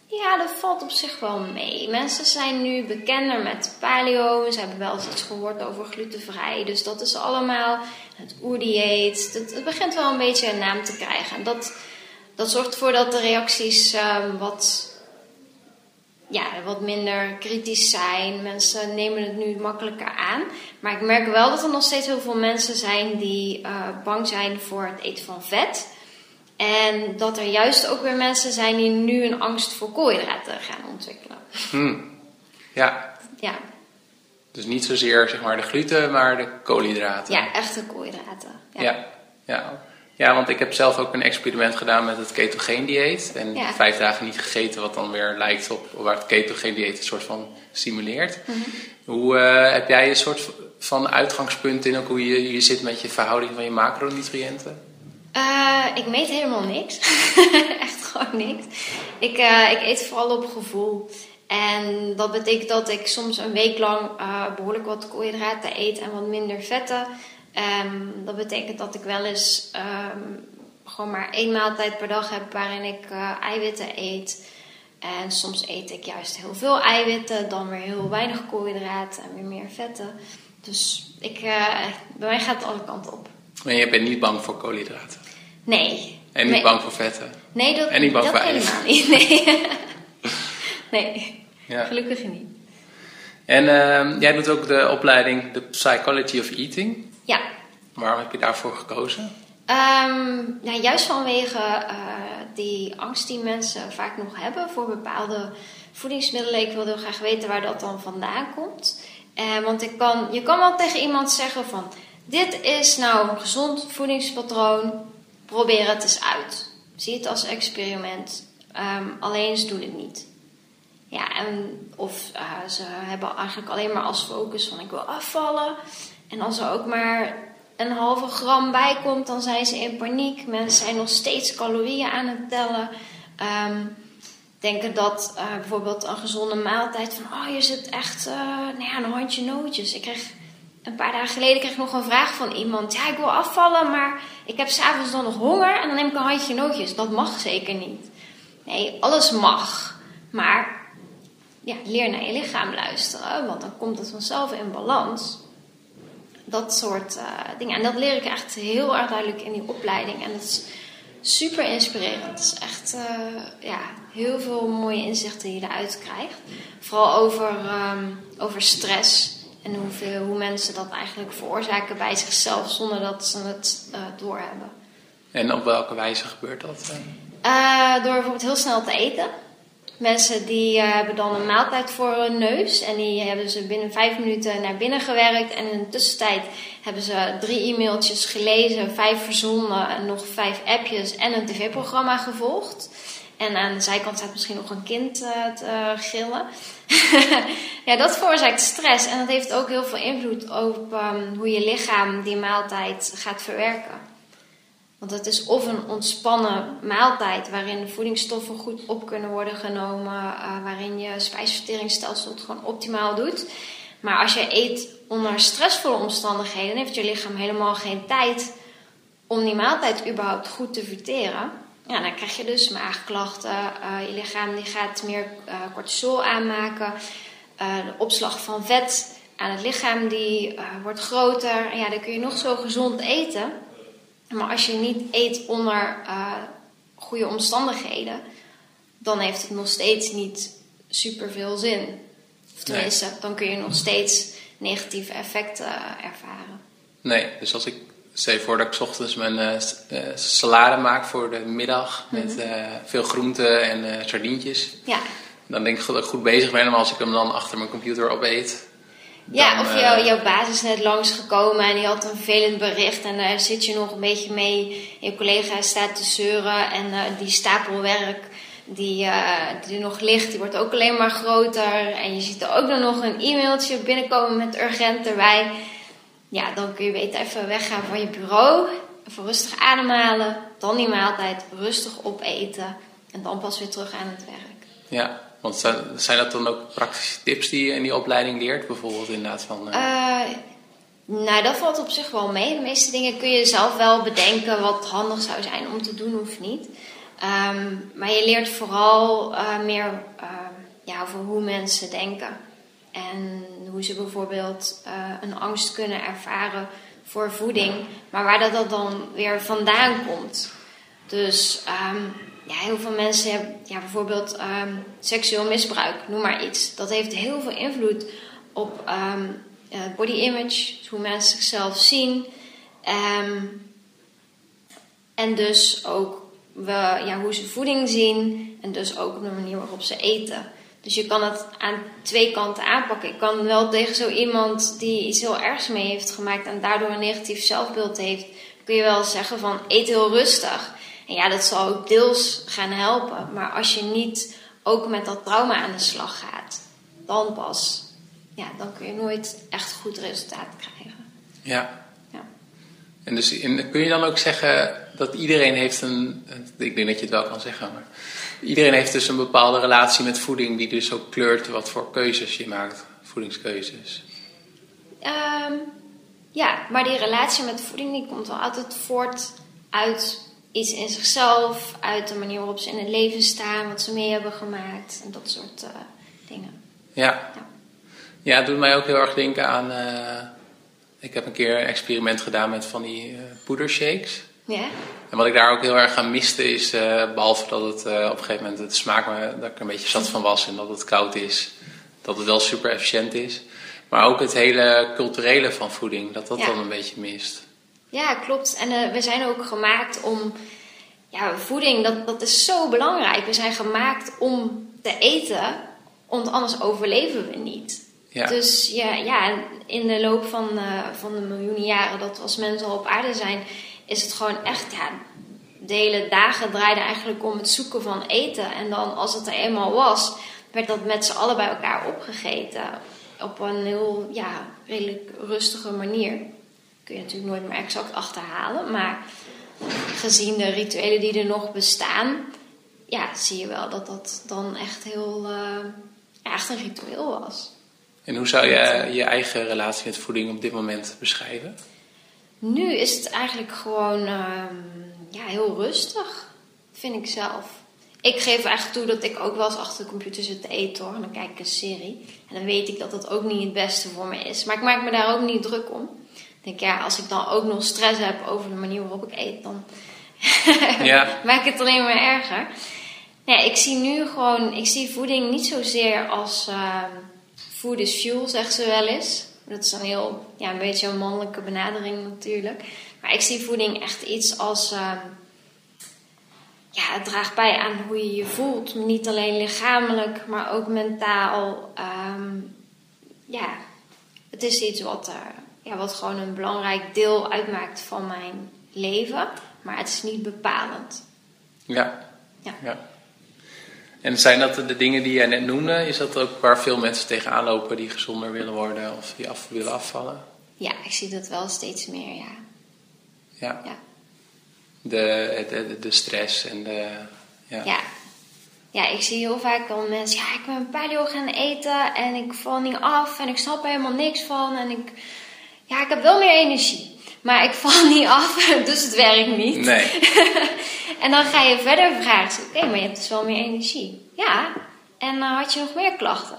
ja, dat valt op zich wel mee. Mensen zijn nu bekender met paleo. Ze hebben wel eens iets gehoord over glutenvrij. Dus dat is allemaal het oerdieet. Het, het begint wel een beetje een naam te krijgen. En dat, dat zorgt ervoor dat de reacties ehm, wat, ja, wat minder kritisch zijn. Mensen nemen het nu makkelijker aan. Maar ik merk wel dat er nog steeds heel veel mensen zijn die eh, bang zijn voor het eten van vet. En dat er juist ook weer mensen zijn die nu een angst voor koolhydraten gaan ontwikkelen. Hm. Ja, Ja, dus niet zozeer zeg maar de gluten, maar de koolhydraten. ja echte koolhydraten. Ja. Ja. Ja. Ja, want ik heb zelf ook een experiment gedaan met het ketogeen dieet. En Ja. vijf dagen niet gegeten, wat dan weer lijkt op waar het ketogeen dieet een soort van stimuleert. Mhm. Hoe eh, heb jij een soort van uitgangspunt in ook hoe je, je zit met je verhouding van je macronutriënten? Eh, ik meet helemaal niks. [LAUGHS] Echt gewoon niks. Ik, eh, ik eet vooral op gevoel. En dat betekent dat ik soms een week lang eh, behoorlijk wat koolhydraten eet en wat minder vetten. Ehm, dat betekent dat ik wel eens ehm, gewoon maar één maaltijd per dag heb waarin ik eh, eiwitten eet. En soms eet ik juist heel veel eiwitten, dan weer heel weinig koolhydraten en weer meer vetten. Dus ik, eh, bij mij gaat het alle kanten op. Maar je bent niet bang voor koolhydraten. Nee. En niet nee. bang voor vetten. Nee, dat, En niet bang dat voor helemaal niet. Nee. [LAUGHS] nee, Ja. gelukkig niet. En ehm, jij doet ook de opleiding The Psychology of Eating. Ja, Waarom heb je daarvoor gekozen? Ehm, ja juist vanwege eh, die angst die mensen vaak nog hebben voor bepaalde voedingsmiddelen. Ik wilde heel graag weten waar dat dan vandaan komt. Eh, want ik kan, je kan wel tegen iemand zeggen van... Dit is nou een gezond voedingspatroon. Probeer het eens uit. Zie het als experiment. Ehm, alleen ze doen het niet. Ja, en of eh, ze hebben eigenlijk alleen maar als focus van ik wil afvallen. En als er ook maar een halve gram bij komt, dan zijn ze in paniek. Mensen zijn nog steeds calorieën aan het tellen. Ehm, denken dat eh, bijvoorbeeld een gezonde maaltijd van oh je zit echt eh, nou ja, een handje nootjes. Ik kreeg een paar dagen geleden kreeg ik nog een vraag van iemand. Ja, ik wil afvallen, maar ik heb s'avonds dan nog honger en dan neem ik een handje nootjes. Dat mag zeker niet. Nee, alles mag. Maar ja, leer naar je lichaam luisteren, want dan komt het vanzelf in balans. Dat soort eh, dingen. En dat leer ik echt heel erg duidelijk in die opleiding. En dat is super inspirerend. Het is echt eh, ja, heel veel mooie inzichten die je eruit krijgt. Vooral over, ehm, over stress. En hoeveel, hoe mensen dat eigenlijk veroorzaken bij zichzelf zonder dat ze het eh, doorhebben. En op welke wijze gebeurt dat? door bijvoorbeeld heel snel te eten. Mensen die eh, hebben dan een maaltijd voor hun neus en die hebben ze binnen vijf minuten naar binnen gewerkt. En in de tussentijd hebben ze drie e-mailtjes gelezen, vijf verzonden, en nog vijf appjes en een tv-programma gevolgd. En aan de zijkant staat misschien nog een kind eh, te gillen. [LAUGHS] ja, dat veroorzaakt stress en dat heeft ook heel veel invloed op ehm, hoe je lichaam die maaltijd gaat verwerken. Want het is of een ontspannen maaltijd waarin voedingsstoffen goed op kunnen worden genomen, eh, waarin je spijsverteringsstelsel het gewoon optimaal doet. Maar als je eet onder stressvolle omstandigheden, heeft je lichaam helemaal geen tijd om die maaltijd überhaupt goed te verteren. Ja, dan krijg je dus maagklachten. eh, je lichaam die gaat meer eh, cortisol aanmaken. De opslag van vet aan het lichaam die wordt groter. En ja, dan kun je nog zo gezond eten. Maar als je niet eet onder eh, goede omstandigheden, dan heeft het nog steeds niet super veel zin. Of tenminste, dan kun je nog steeds negatieve effecten ervaren. Nee, dus als ik stel voor dat ik 's ochtends mijn eh, eh, salade maak voor de middag met eh, veel groenten en eh sardientjes. Ja, Dan denk ik dat ik goed bezig ben, maar als ik hem dan achter mijn computer opeet. Ja, of eh, jou, jouw baas is net langsgekomen en die had een vervelend bericht en daar zit je nog een beetje mee. Je collega staat te zeuren en eh, die stapel die, eh, die nog ligt, die wordt ook alleen maar groter. En je ziet er ook dan nog een e-mailtje binnenkomen met urgent erbij. Ja, dan kun je beter even weggaan van je bureau, even rustig ademhalen, dan die maaltijd rustig opeten en dan pas weer terug aan het werk. Ja, want zijn, dat dan ook praktische tips die je in die opleiding leert? Bijvoorbeeld inderdaad van... eh, Eh, nou, dat valt op zich wel mee. De meeste dingen kun je zelf wel bedenken wat handig zou zijn om te doen of niet. Ehm, maar je leert vooral eh, meer ehm, ja, over hoe mensen denken. En hoe ze bijvoorbeeld een angst kunnen ervaren voor voeding. Maar waar dat, dat dan weer vandaan komt. Dus ehm, ja, heel veel mensen hebben ja, bijvoorbeeld ehm, seksueel misbruik, noem maar iets. Dat heeft heel veel invloed op ehm, eh, body image, hoe mensen zichzelf zien. Ehm, en dus ook we, ja, hoe ze voeding zien en dus ook op de manier waarop ze eten. Dus je kan het aan twee kanten aanpakken. Ik kan wel tegen zo iemand die iets heel ergs mee heeft gemaakt en daardoor een negatief zelfbeeld heeft, kun je wel zeggen van eet heel rustig. En ja, dat zal ook deels gaan helpen. Maar als je niet ook met dat trauma aan de slag gaat, dan pas, ja, dan kun je nooit echt goed resultaat krijgen. ja. Ja. En dus in, kun je dan ook zeggen dat iedereen heeft een... Ik denk dat je het wel kan zeggen, maar... Iedereen heeft dus een bepaalde relatie met voeding die dus ook kleurt wat voor keuzes je maakt. Voedingskeuzes. Ehm, ja, maar die relatie met voeding die komt wel altijd voort uit iets in zichzelf, uit de manier waarop ze in het leven staan, wat ze mee hebben gemaakt en dat soort eh, dingen. Ja. Ja. Ja, het doet mij ook heel erg denken aan... eh, ik heb een keer een experiment gedaan met van die eh poedershakes. Ja? En wat ik daar ook heel erg aan miste is, eh, behalve dat het op een gegeven moment het smaak me, dat ik er een beetje zat van was en dat het koud is, dat het wel super efficiënt is. Maar ook het hele culturele van voeding, dat dat Ja. dan een beetje mist. Ja, klopt. En eh, we zijn ook gemaakt om. Ja, voeding, dat, dat is zo belangrijk. We zijn gemaakt om te eten, want anders overleven we niet. Ja. Dus ja, ja, in de loop van, eh, van de miljoenen jaren dat we als mensen al op aarde zijn, is het gewoon echt, ja, de hele dagen draaiden eigenlijk om het zoeken van eten. En dan als het er eenmaal was, werd dat met z'n allen bij elkaar opgegeten. Op een heel, ja, redelijk rustige manier. Kun je natuurlijk nooit meer exact achterhalen, maar gezien de rituelen die er nog bestaan, ja, zie je wel dat dat dan echt heel, eh, ja, echt een ritueel was. En hoe zou je je eigen relatie met voeding op dit moment beschrijven? Nu is het eigenlijk gewoon ehm, ja, heel rustig, vind ik zelf. Ik geef eigenlijk toe dat ik ook wel eens achter de computer zit te eten hoor. En dan kijk ik een serie. En dan weet ik dat dat ook niet het beste voor me is. Maar ik maak me daar ook niet druk om. Denk ja, als ik dan ook nog stress heb over de manier waarop ik eet, dan [LAUGHS] Ja. maak ik het alleen maar erger. Nee, ik zie nu gewoon, ik zie voeding niet zozeer als ehm, food is fuel, zegt ze wel eens. Dat is een heel, ja, een beetje een mannelijke benadering natuurlijk. Maar ik zie voeding echt iets als, ehm, ja, het draagt bij aan hoe je je voelt. Niet alleen lichamelijk, maar ook mentaal. Ehm, ja, het is iets wat, ja, wat gewoon een belangrijk deel uitmaakt van mijn leven. Maar het is niet bepalend. Ja. Ja. ja. En zijn dat de dingen die jij net noemde? Is dat ook waar veel mensen tegenaan lopen die gezonder willen worden of die af willen afvallen? Ja, ik zie dat wel steeds meer, ja. Ja. Ja. De, de, de stress en de. Ja. Ja. Ja, ik zie heel vaak wel mensen, ja, ik ben paleo gaan eten en ik val niet af en ik snap er helemaal niks van en ik, ja, ik heb wel meer energie. Maar ik val [LAUGHS] niet af, dus het werkt niet. Nee. [LAUGHS] en dan ga je verder vragen. Oké, maar je hebt dus wel meer energie. Ja. En uh, had je nog meer klachten?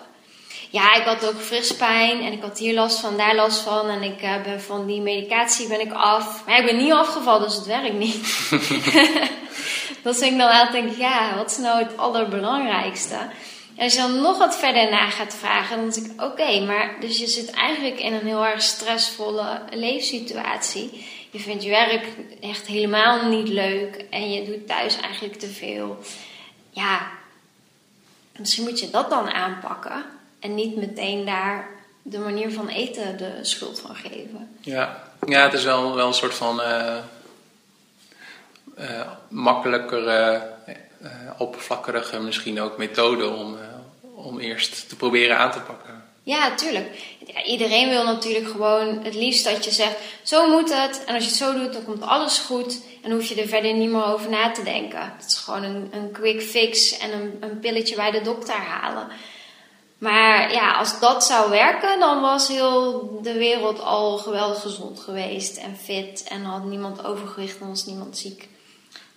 Ja, ik had ook frispijn en ik had hier last van, daar last van. En ik uh, ben van die medicatie ben ik af. Maar ik ben niet afgevallen, dus het werkt niet. [LAUGHS] dat vind ik dan altijd denk ik, ja, wat is nou het allerbelangrijkste? Als je dan nog wat verder na gaat vragen, dan denk ik: oké, maar dus je zit eigenlijk in een heel erg stressvolle leefsituatie. Je vindt je werk echt helemaal niet leuk en je doet thuis eigenlijk te veel. Ja, misschien moet je dat dan aanpakken en niet meteen daar de manier van eten de schuld van geven. Ja, ja het is wel, wel een soort van uh, uh, oppervlakkige misschien ook methode om, om eerst te proberen aan te pakken. Ja, tuurlijk. Iedereen wil natuurlijk gewoon het liefst dat je zegt: zo moet het. En als je het zo doet, dan komt alles goed. En hoef je er verder niet meer over na te denken. Het is gewoon een, een quick fix en een, een pilletje bij de dokter halen. Maar ja, als dat zou werken, dan was heel de wereld al geweldig gezond geweest en fit. En had niemand overgewicht en was niemand ziek.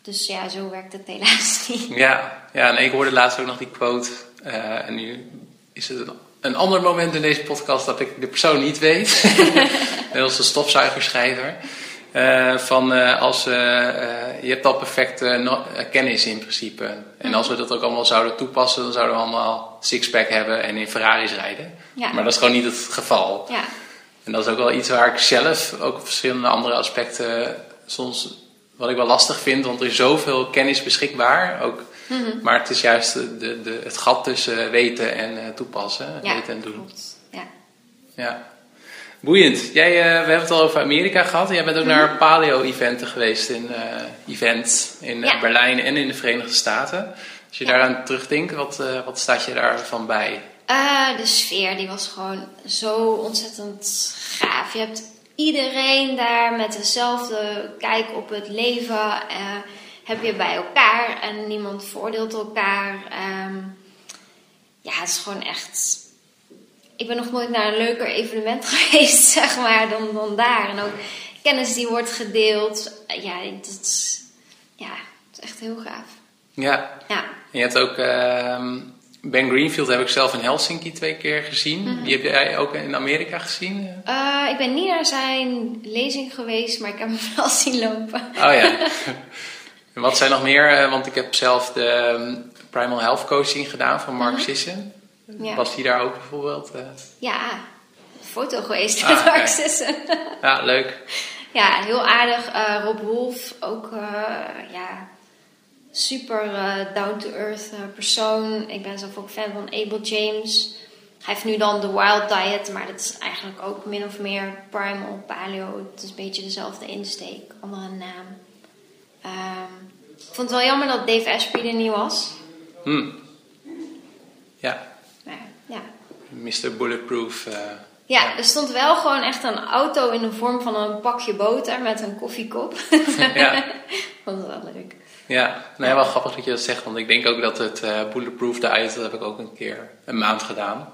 Dus ja, zo werkt het helaas [LAUGHS] niet. Ja, ja en ik hoorde laatst ook nog die quote. Uh, en nu is het een, een ander moment in deze podcast dat ik de persoon niet weet. [LAUGHS] is een stofzuigerschrijver. Uh, van uh, als uh, je hebt al perfecte kennis in principe. En als we dat ook allemaal zouden toepassen, dan zouden we allemaal sixpack hebben en in Ferraris rijden. Ja. Maar dat is gewoon niet het geval. Ja. En dat is ook wel iets waar ik zelf ook op verschillende andere aspecten soms wat ik wel lastig vind, want er is zoveel kennis beschikbaar. Ook, mm -hmm. Maar het is juist de, de, het gat tussen weten en toepassen, ja, weten en doen. Klopt. Ja. ja. Boeiend. Jij, uh, we hebben het al over Amerika gehad. Jij bent ook mm -hmm. naar paleo-eventen geweest in uh, events in Berlijn en in de Verenigde Staten. Als je ja. daaraan terugdenkt, wat, wat staat je daarvan bij? de sfeer die was gewoon zo ontzettend gaaf. Je hebt iedereen daar met dezelfde kijk op het leven. heb je bij elkaar en niemand voordeelt elkaar. Um, ja, het is gewoon echt ik ben nog nooit naar een leuker evenement [LAUGHS] geweest, zeg maar, dan, dan daar. En ook kennis die wordt gedeeld. Ja, dat is, ja, dat is echt heel gaaf. Ja. ja. En je hebt ook uh, Ben Greenfield, heb ik zelf in Helsinki twee keer gezien. Mm -hmm. Die heb jij ook in Amerika gezien? Uh, ik ben niet naar zijn lezing geweest, maar ik heb hem [LAUGHS] wel zien lopen. Oh ja. [LAUGHS] en wat zijn nog meer? Want ik heb zelf de um, Primal Health Coaching gedaan van Mark mm -hmm. Sisson. Ja. Was die daar ook bijvoorbeeld? Uh... Ja, foto geweest met ah, Mark Sissen. ja, leuk. [LAUGHS] Ja, heel aardig. Uh, Rob Wolf, ook ja, super down-to-earth persoon. Ik ben zelf ook fan van Abel James. Hij heeft nu dan de Wild Diet, maar dat is eigenlijk ook min of meer primal, paleo. Het is een beetje dezelfde insteek, andere naam. Um, ik vond het wel jammer dat Dave Asprey er niet was. Hmm. Ja. Ja. Mr. Bulletproof. Uh, ja, er stond wel gewoon echt een auto in de vorm van een pakje boter met een koffiekop. ja. [LAUGHS] dat was wel leuk. Ja, nee, wel grappig dat je dat zegt, want ik denk ook dat het uh, Bulletproof diet, dat heb ik ook een keer een maand gedaan.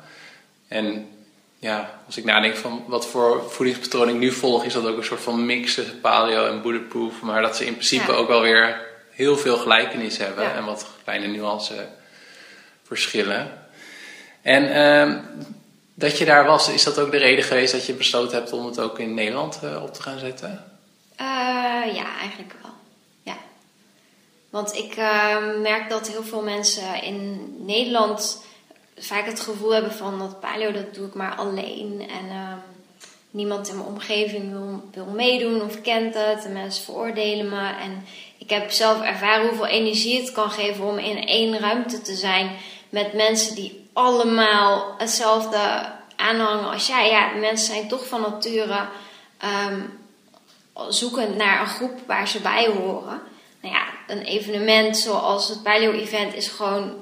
En ja, als ik nadenk van wat voor voedingspatroon ik nu volg, is dat ook een soort van mix tussen paleo en bulletproof. Maar dat ze in principe ja. ook wel weer heel veel gelijkenis hebben ja. en wat kleine nuance verschillen. En uh, dat je daar was, is dat ook de reden geweest dat je besloten hebt om het ook in Nederland uh, op te gaan zetten? Uh, ja, eigenlijk wel. Want ik uh, merk dat heel veel mensen in Nederland vaak het gevoel hebben van dat paleo, dat doe ik maar alleen. En ehm, niemand in mijn omgeving wil, wil meedoen of kent het. En mensen veroordelen me. En ik heb zelf ervaren hoeveel energie het kan geven om in één ruimte te zijn met mensen die allemaal hetzelfde aanhangen als jij. Ja, mensen zijn toch van nature um, zoekend naar een groep waar ze bij horen. Nou ja, een evenement zoals het Paleo-event is gewoon...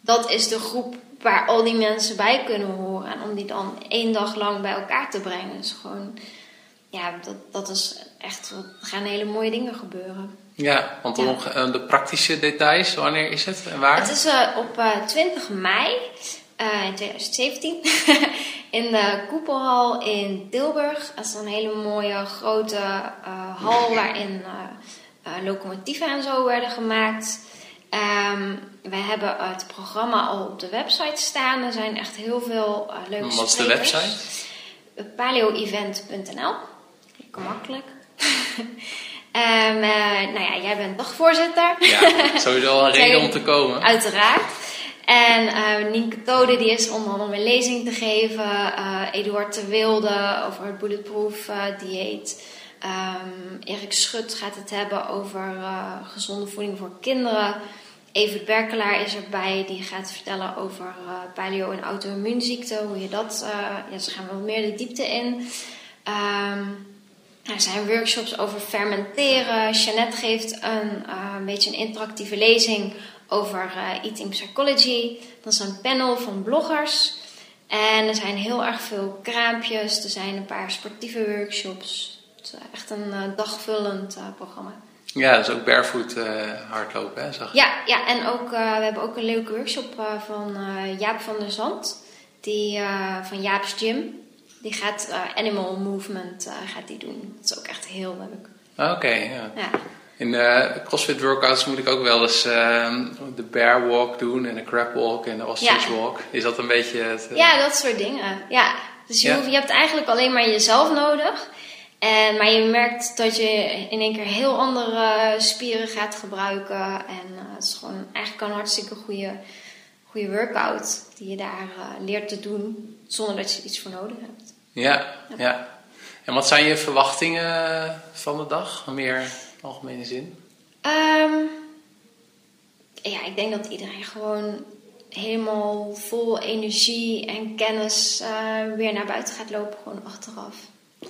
Dat is de groep waar al die mensen bij kunnen horen. En om die dan één dag lang bij elkaar te brengen is gewoon... Ja, dat, dat is echt... Er gaan hele mooie dingen gebeuren. Ja, want ja. de praktische details, wanneer is het en waar? Het is uh, op uh, 20 mei uh, in 2017 [LAUGHS] in de Koepelhal in Tilburg. Dat is een hele mooie grote hal [LAUGHS] waarin locomotieven en zo werden gemaakt. Um, we hebben het programma al op de website staan. Er zijn echt heel veel leuke Wat is de website? paleoevent.nl Lekker makkelijk. Um, [LAUGHS] nou ja, jij bent dagvoorzitter. Ja, [LAUGHS] sowieso een reden om te komen. Uiteraard. En uh, Nienke Tode die is onder andere een lezing te geven. Uh, Eduard de Wilde over het bulletproof uh, dieet. Um, Erik Schut gaat het hebben over gezonde voeding voor kinderen. Evert Berkelaar is erbij, die gaat vertellen over paleo- en auto-immuunziekte. Hoe je dat, ja, ze gaan wel meer de diepte in. Um, er zijn workshops over fermenteren. Jeannette geeft een, een beetje een interactieve lezing over uh, eating psychology. Dat is een panel van bloggers. En er zijn heel erg veel kraampjes. Er zijn een paar sportieve workshops. Is echt een uh, dagvullend uh, programma. Ja, dat is ook barefoot hardlopen, hè? Zag ja, ja, en ook, we hebben ook een leuke workshop van Jaap van der Zand. Die, van Jaap's Gym. Die gaat Animal Movement gaat die doen. Dat is ook echt heel leuk. Oké, ja. ja. In de CrossFit workouts moet ik ook wel eens uh, de bear walk doen en de crab walk en de ostrich walk. Is dat een beetje het... Ja, dat soort dingen. Ja. Dus je, hoeft, je hebt eigenlijk alleen maar jezelf nodig. En, maar je merkt dat je in één keer heel andere spieren gaat gebruiken. En uh, het is gewoon eigenlijk een hartstikke goede, goede workout die je daar uh, leert te doen zonder dat je iets voor nodig hebt. Ja, ja, ja. En wat zijn je verwachtingen van de dag? Meer algemene zin? Um, ja, ik denk dat iedereen gewoon helemaal vol energie en kennis uh, weer naar buiten gaat lopen, gewoon achteraf.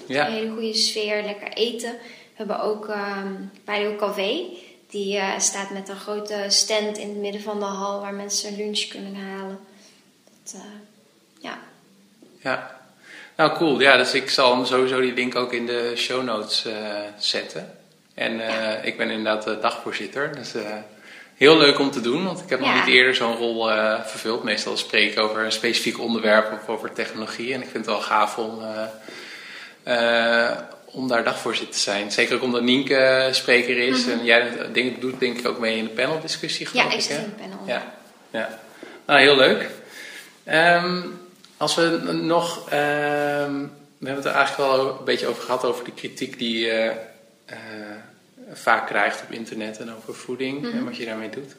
Ja. Een hele goede sfeer, lekker eten. We hebben ook um, Paleo Café. Die uh, staat met een grote stand in het midden van de hal waar mensen lunch kunnen halen. Dat, uh, ja. Ja. Nou, cool. Ja, dus ik zal sowieso die link ook in de show notes zetten. En ik ben inderdaad de dagvoorzitter. Dus heel leuk om te doen, want ik heb nog niet eerder zo'n rol vervuld. Meestal spreek ik over een specifiek onderwerp of over technologie. En ik vind het wel gaaf om, om daar dagvoorzitter te zijn. Zeker ook omdat Nienke spreker is. Mm -hmm. En jij dingen doet denk ik ook mee in de paneldiscussie, ja, ik. Zit in de panel. Ja, ja. Nou, heel leuk. Um, als we nog... Um, we hebben het er eigenlijk wel een beetje over gehad, over de kritiek die uh, vaak krijgt op internet en over voeding en mhm. wat je daarmee doet.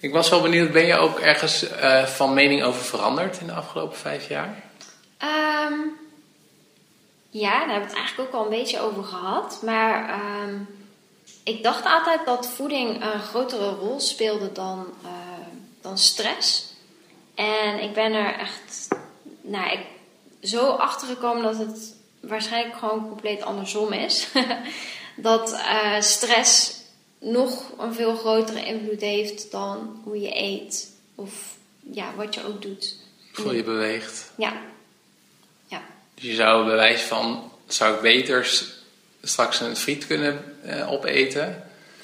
Ik was wel benieuwd, ben je ook ergens uh, van mening over veranderd in de afgelopen vijf jaar? Um, ja, daar hebben we het eigenlijk ook al een beetje over gehad. Maar um, ik dacht altijd dat voeding een grotere rol speelde dan, uh, dan stress. En ik ben er echt nou, ik, zo achter gekomen dat het waarschijnlijk gewoon compleet andersom is. [LAUGHS] dat uh, stress nog een veel grotere invloed heeft dan hoe je eet. Of ja, wat je ook doet. Hoe je beweegt. Ja. Dus je zou bewijs van, zou ik beter straks een friet kunnen uh, opeten.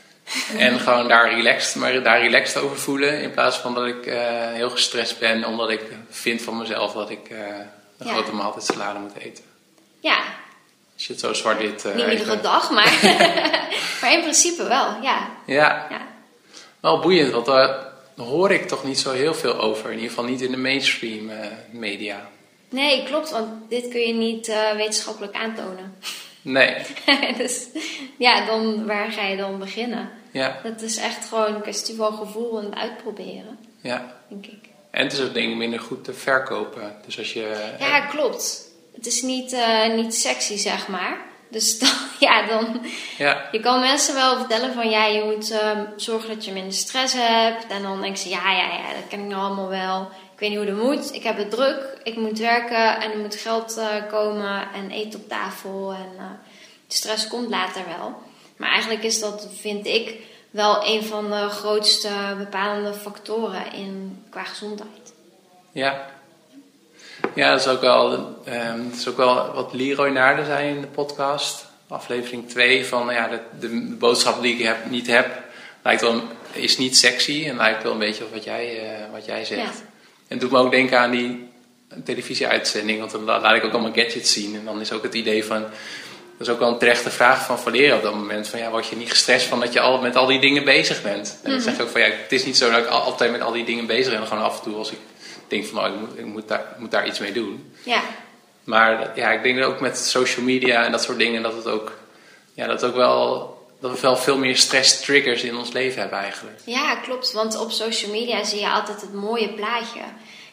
[LAUGHS] en gewoon daar relaxed, maar daar relaxed over voelen. In plaats van dat ik uh, heel gestrest ben omdat ik vind van mezelf dat ik uh, een ja. grote maaltijd salade moet eten. Ja, als je het zo zwart-wit... Niet iedere dag, maar, [LAUGHS] [LAUGHS] maar in principe wel, ja. Ja. ja. Wel boeiend, want daar hoor ik toch niet zo heel veel over. In ieder geval niet in de mainstream media. Nee, klopt, want dit kun je niet uh, wetenschappelijk aantonen. Nee. [LAUGHS] dus ja, dan, waar ga je dan beginnen? Ja. Dat is echt gewoon een kwestie van gevoel en uitproberen. Ja. Denk ik. En het is ook dingen minder goed te verkopen. Dus als je... Ja, klopt het is niet, uh, niet sexy, zeg maar. Dus [LAUGHS] dan, ja, dan... Ja. Je kan mensen wel vertellen van... Ja, je moet uh, zorgen dat je minder stress hebt. En dan denken ze... Ja, ja, ja, dat ken ik nou allemaal wel. Ik weet niet hoe dat moet. Ik heb het druk. Ik moet werken. En er moet geld uh, komen. En eten op tafel. En de stress komt later wel. Maar eigenlijk is dat, vind ik... Wel een van de grootste bepalende factoren in, qua gezondheid. Ja, ja, dat is ook wel, um, dat is ook wel wat Leroy Naarden zei in de podcast. Aflevering 2 van ja, de, de, boodschap die ik heb, niet heb, lijkt wel, is niet sexy en lijkt wel een beetje op wat jij, uh, wat jij zegt. Ja. En doet me ook denken aan die televisieuitzending, want dan laat ik ook allemaal gadgets zien. En dan is ook het idee van, dat is ook wel een terechte vraag van Valera op dat moment. Van ja, word je niet gestrest van dat je al met al die dingen bezig bent? En dan mm -hmm. zeg ik ook van ja, het is niet zo dat ik altijd met al die dingen bezig ben. Gewoon af en toe als ik denk van, oh, ik, moet, ik moet, daar, moet daar iets mee doen. Ja. Maar ja, ik denk dat ook met social media en dat soort dingen, dat het ook, ja, dat het ook wel dat we wel veel meer stress triggers in ons leven hebben eigenlijk. Ja, klopt. Want op social media zie je altijd het mooie plaatje.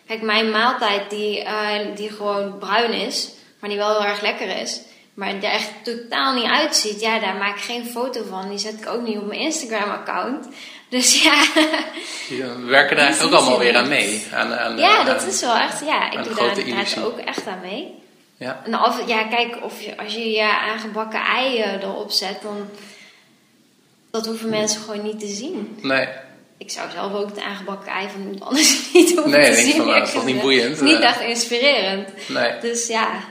Kijk, mijn maaltijd die, eh, die gewoon bruin is, maar die wel heel erg lekker is, maar er echt totaal niet uitziet, ja, daar maak ik geen foto van. Die zet ik ook niet op mijn Instagram-account. Dus [LAUGHS] ja. Die werken daar ook allemaal weer aan mee. Aan, aan, ja, dat is wel echt. Ja, ik doe daar inderdaad ook echt aan mee. Ja. En of, ja, kijk, of je, als je je aangebakken eieren erop zet, dan. Dat hoeven mensen gewoon niet te zien. Nee. Ik zou zelf ook het aangebakken ei van iemand anders [LAUGHS] niet hoeven nee, te zien. Nee, van, nou, dat is toch niet [LAUGHS] boeiend? Niet echt inspirerend. Nee. Dus ja,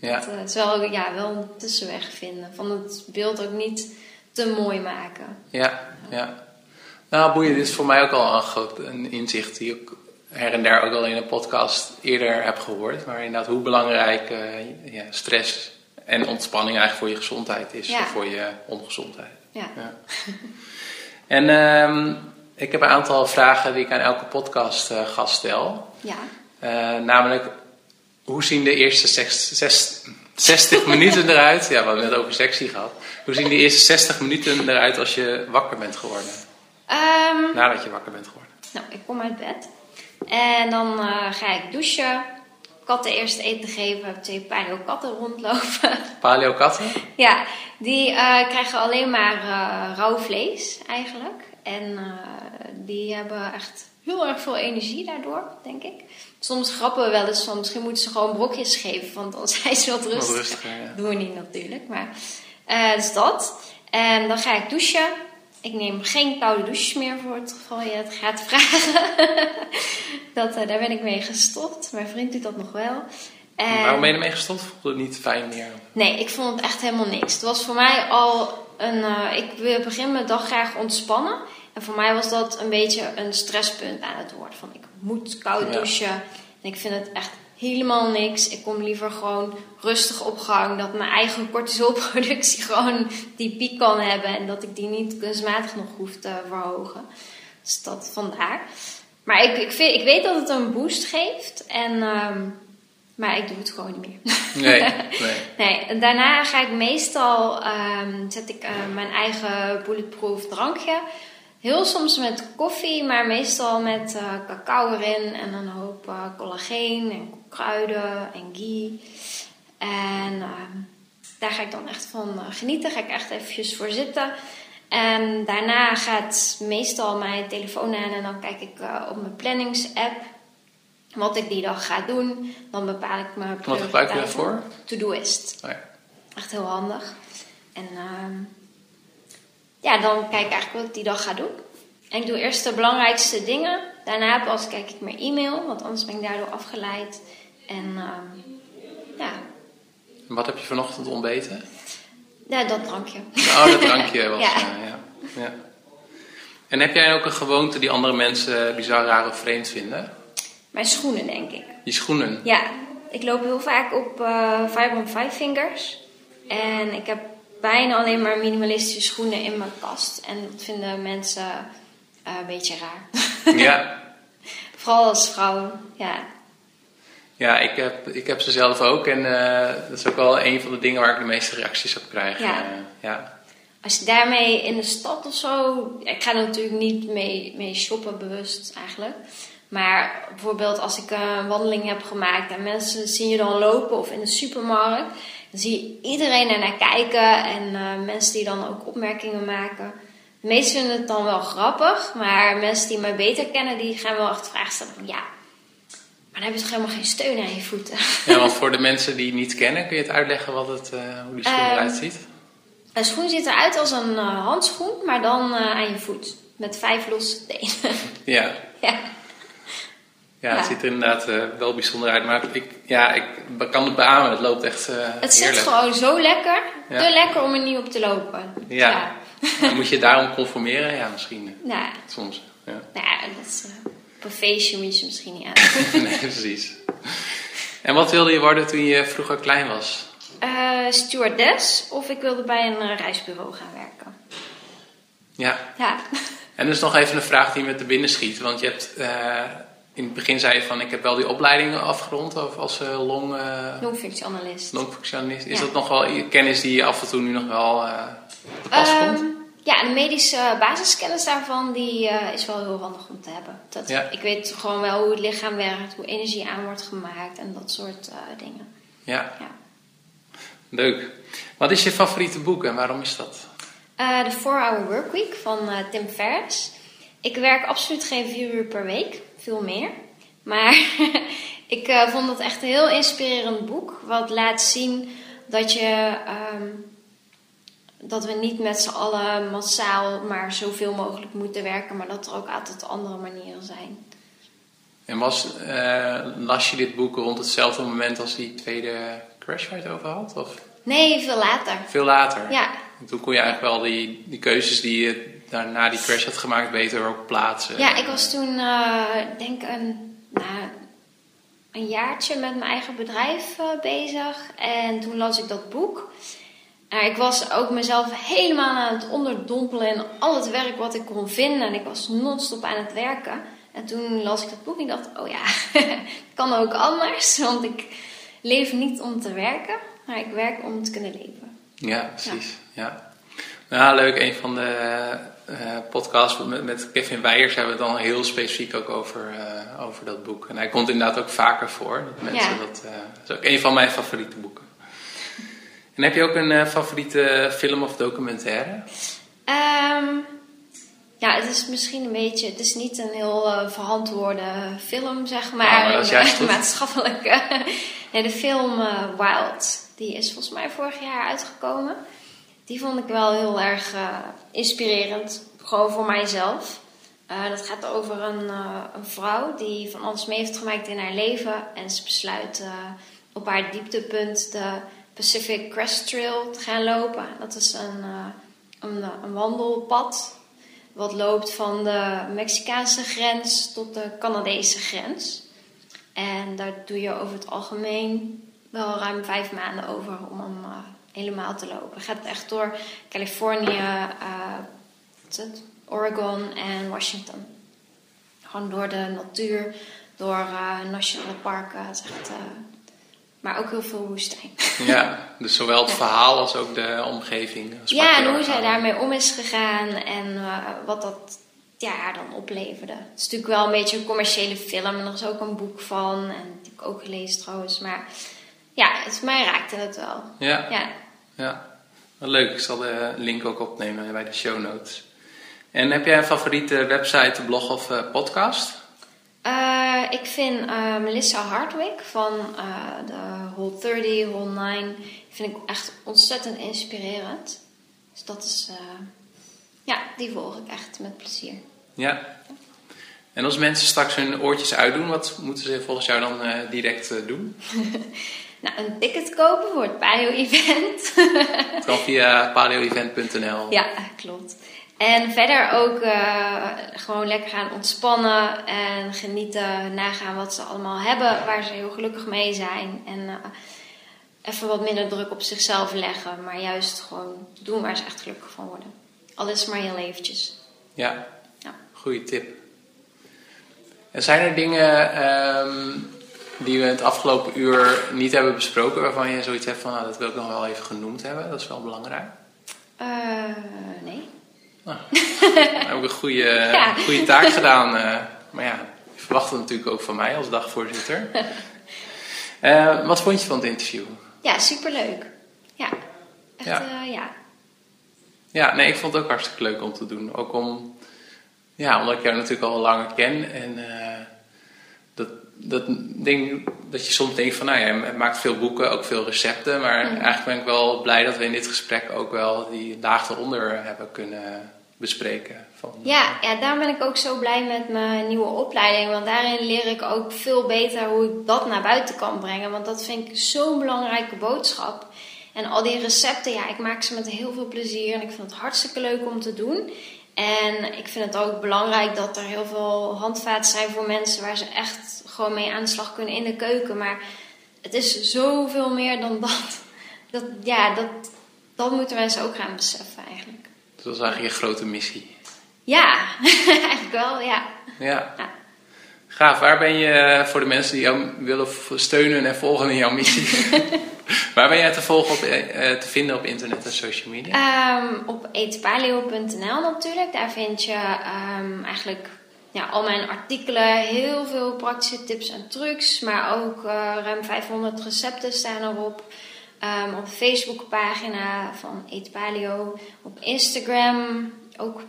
ja. Het uh, is wel, ja, wel een tussenweg vinden. Van het beeld ook niet te mooi maken. Ja, ja. Nou, boeiend is voor mij ook al een groot een inzicht die ik her en der ook al in een podcast eerder heb gehoord. Maar inderdaad, hoe belangrijk uh, ja, stress en ontspanning eigenlijk voor je gezondheid is. Ja. Of voor je ongezondheid. Ja. ja. en uh, ik heb een aantal vragen die ik aan elke podcast uh, gast stel. Ja. Uh, namelijk, hoe zien de eerste zes, zes, 60 [LAUGHS] minuten eruit? Ja, we hebben het net over sectie gehad. Hoe zien de eerste 60 minuten eruit als je wakker bent geworden? Um, Nadat je wakker bent geworden. Nou, ik kom uit bed. En dan uh, ga ik douchen. Katten eerst eten geven. Heb twee paleo katten rondlopen. [LAUGHS] Paleo katten? ja, die uh, krijgen alleen maar uh, rauw vlees eigenlijk. En die hebben echt heel erg veel energie daardoor, denk ik. Soms grappen we wel eens van misschien moeten ze gewoon brokjes geven, want dan [LAUGHS] zijn ze wat rustiger. Wat rustiger ja. Doen we niet natuurlijk, maar dus dat. En dan ga ik douchen. Ik neem geen koude douches meer voor het geval je het gaat vragen. [LAUGHS] dat, uh, daar ben ik mee gestopt. Mijn vriend doet dat nog wel. En Waarom ben je ermee gestopt? Vond het niet fijn meer? Nee, ik vond het echt helemaal niks. Het was voor mij al een. Uh, ik begin mijn dag graag ontspannen. En voor mij was dat een beetje een stresspunt aan het worden. Van ik moet koud douchen. Ja. En ik vind het echt helemaal niks. Ik kom liever gewoon rustig op gang. Dat mijn eigen cortisolproductie [LAUGHS] gewoon die piek kan hebben. En dat ik die niet kunstmatig nog hoef te verhogen. Dus dat vandaar. Maar ik, ik, vind, ik weet dat het een boost geeft. En, um, maar ik doe het gewoon niet meer. [LAUGHS] Nee, nee. nee. Daarna ga ik meestal... Um, zet ik uh, mijn eigen bulletproof drankje... Heel soms met koffie, maar meestal met uh, cacao erin en een hoop uh, collageen en kruiden en ghee. En uh, daar ga ik dan echt van genieten, ga ik echt eventjes voor zitten. En daarna gaat meestal mijn telefoon aan en dan kijk ik op mijn plannings-app wat ik die dag ga doen. Dan bepaal ik mijn Wat gebruik je daarvoor? To-doist. Oh ja. Echt heel handig. En ehm, ja, dan kijk ik eigenlijk wat ik die dag ga doen. En ik doe eerst de belangrijkste dingen. Daarna pas kijk ik mijn e-mail, want anders ben ik daardoor afgeleid. En uh, ja. Wat heb je vanochtend ontbeten? Ja, dat drankje. Oh, dat drankje was. [LAUGHS] ja. Uh, ja. ja. En heb jij ook een gewoonte die andere mensen bizar raar of vreemd vinden? Mijn schoenen, denk ik. Die schoenen? Ja. Ik loop heel vaak op uh, Vibram Five Fingers. En ik heb bijna alleen maar minimalistische schoenen in mijn kast. En dat vinden mensen uh, een beetje raar. Ja. [LAUGHS] Vooral als vrouw, ja. Ja, ik heb, ik heb ze zelf ook. En uh, dat is ook wel een van de dingen waar ik de meeste reacties op krijg. Ja. Uh, ja. Als je daarmee in de stad of zo... Ik ga er natuurlijk niet mee, mee shoppen bewust eigenlijk. Maar bijvoorbeeld als ik een wandeling heb gemaakt... en mensen zien je dan lopen of in de supermarkt... Dan zie je iedereen er naar kijken en uh, mensen die dan ook opmerkingen maken. De meesten vinden het dan wel grappig, maar mensen die mij beter kennen, die gaan wel echt vragen stellen van ja, maar dan heb je toch helemaal geen steun aan je voeten. Ja, want voor de mensen die het niet kennen, kun je het uitleggen wat het, uh, hoe die schoen um, eruit ziet? Een schoen ziet eruit als een uh, handschoen, maar dan aan je voet. Met vijf losse tenen. [LAUGHS] Ja. ja. Ja, het ziet er inderdaad uh, wel bijzonder uit. Maar ik, ja, ik kan het beamen. Het loopt echt uh, Het zit heerlijk. gewoon zo lekker. Ja. Te lekker om er niet op te lopen. Ja. ja. Moet je daarom conformeren? Ja, misschien. Nou, Soms. Ja. nou ja, dat is, uh, een feestje moet je ze misschien niet aan. [LAUGHS] nee, precies. En wat wilde je worden toen je vroeger klein was? Uh, stewardess of ik wilde bij een reisbureau gaan werken. Ja. Ja. En dus nog even een vraag die me te binnen schiet. Want je hebt in het begin zei je van ik heb wel die opleiding afgerond of als uh, long, uh, longfunctionalist. longfunctionalist. Is Ja. dat nog wel kennis die je af en toe nu nog wel uh, pas Ehm, komt? Ja, de medische basiskennis daarvan die, eh, is wel heel handig om te hebben. Dat, Ja. Ik weet gewoon wel hoe het lichaam werkt, hoe energie aan wordt gemaakt en dat soort eh, dingen. Ja, Ja. leuk. Wat is je favoriete boek en waarom is dat? Eh, de 4-Hour Workweek van eh, Tim Ferriss. Ik werk absoluut geen vier uur per week, veel meer. Maar [LAUGHS] ik eh, vond het echt een heel inspirerend boek. Wat laat zien dat, je, ehm, dat we niet met z'n allen massaal maar zoveel mogelijk moeten werken. Maar dat er ook altijd andere manieren zijn. En was, eh, las je dit boek rond hetzelfde moment als die tweede crash waar je het over had? Of Nee, veel later. veel later? Ja, En toen kon je eigenlijk wel die, die keuzes die je daarna die crash had gemaakt beter ook plaatsen. ja ik was toen, eh denk een, nou, een jaartje met mijn eigen bedrijf eh, bezig. En toen las ik dat boek. Nou, ik was ook mezelf helemaal aan het onderdompelen in al het werk wat ik kon vinden. En ik was non-stop aan het werken. En toen las ik dat boek en ik dacht, oh ja, het [LAUGHS] kan ook anders. Want ik leef niet om te werken, maar ik werk om te kunnen leven. Ja, precies. Ja. Nou, leuk. Een van de eh, podcasts met, met Kevin Weijers hebben we het dan heel specifiek ook over, eh, over dat boek. En hij komt inderdaad ook vaker voor. Dat mensen Ja. dat, eh, dat is ook een van mijn favoriete boeken. En heb je ook een eh, favoriete film of documentaire? Ehm, ja, het is misschien een beetje, het is niet een heel eh, verantwoorde film, zeg maar. Maar dat is [LAUGHS] een, maatschappelijke. nee, de film eh, Wild, die is volgens mij vorig jaar uitgekomen. Die vond ik wel heel erg inspirerend, gewoon voor mijzelf. Dat gaat over een, een vrouw die van alles mee heeft gemaakt in haar leven. En ze besluit op haar dieptepunt de Pacific Crest Trail te gaan lopen. Dat is een, eh, eh, een wandelpad wat loopt van de Mexicaanse grens tot de Canadese grens. En daar doe je over het algemeen wel ruim vijf maanden over om hem eh, helemaal te lopen. Gaat echt door Californië, het? Oregon en Washington. Gewoon door de natuur, door nationale parken. Het maar ook heel veel woestijn. Ja, dus zowel het verhaal als ook de omgeving. Ja, en hoe zij daarmee om is gegaan en eh, wat dat ja, haar dan opleverde. Het is natuurlijk wel een beetje een commerciële film en er is ook een boek van. En die heb ik ook gelezen trouwens. Maar ja, het, mij raakte het wel. Ja, Ja. ja. Leuk. Ik zal de link ook opnemen bij de show notes. En heb jij een favoriete website, blog of eh, podcast? Eh, ik vind eh, Melissa Hardwick van eh, de Whole 30, Whole 9, vind ik echt ontzettend inspirerend. Dus dat is, ja, die volg ik echt met plezier. Ja. En als mensen straks hun oortjes uitdoen, wat moeten ze volgens jou dan direct doen? [LAUGHS] Nou, een ticket kopen voor het Paleo-event. Het kan via paleoevent.nl. [LAUGHS] Ja, klopt. En verder ook eh, gewoon lekker gaan ontspannen en genieten, nagaan wat ze allemaal hebben, waar ze heel gelukkig mee zijn. En eh, even wat minder druk op zichzelf leggen, maar juist gewoon doen waar ze echt gelukkig van worden. Al is het maar heel eventjes. Ja, Ja. goede tip. En zijn er dingen ehm, die we het afgelopen uur niet hebben besproken, waarvan je zoiets hebt van, nou, dat wil ik nog wel even genoemd hebben, dat is wel belangrijk. Eh, nee. Nou, dan heb ik een goede, Ja. goede taak gedaan. eh, maar ja, je verwacht het natuurlijk ook van mij als dagvoorzitter. [LAUGHS] Eh, wat vond je van het interview? Ja, superleuk. Ja, echt Ja. ja. ja. Ja, nee, ik vond het ook hartstikke leuk om te doen. Ook om, ja, omdat ik jou natuurlijk al langer ken. En eh, dat, dat ding dat je soms denkt van, nou ja, je maakt veel boeken, ook veel recepten. Maar eigenlijk ben ik wel blij dat we in dit gesprek ook wel die laag eronder hebben kunnen bespreken. Van, Ja, ja, daar ben ik ook zo blij met mijn nieuwe opleiding. Want daarin leer ik ook veel beter hoe ik dat naar buiten kan brengen. Want dat vind ik zo'n belangrijke boodschap. En al die recepten, ja, ik maak ze met heel veel plezier. En ik vind het hartstikke leuk om te doen. En ik vind het ook belangrijk dat er heel veel handvaten zijn voor mensen waar ze echt gewoon mee aan de slag kunnen in de keuken. Maar het is zoveel meer dan dat. [LAUGHS] dat ja, dat, dat moeten mensen ook gaan beseffen eigenlijk. Dus dat is eigenlijk je grote missie. Ja, [LAUGHS] eigenlijk wel, ja. Ja. Ja. Gaaf, waar ben je voor de mensen die jou willen steunen en volgen in jouw missie? [LAUGHS] Waar ben jij te volgen op, uh, te vinden op internet en social media? Um, op eetpaleo.nl natuurlijk. Daar vind je um, eigenlijk ja, al mijn artikelen, heel veel praktische tips en trucs. Maar ook uh, ruim 500 recepten staan erop. Um, op de Facebookpagina van Eetpaleo. Op Instagram ook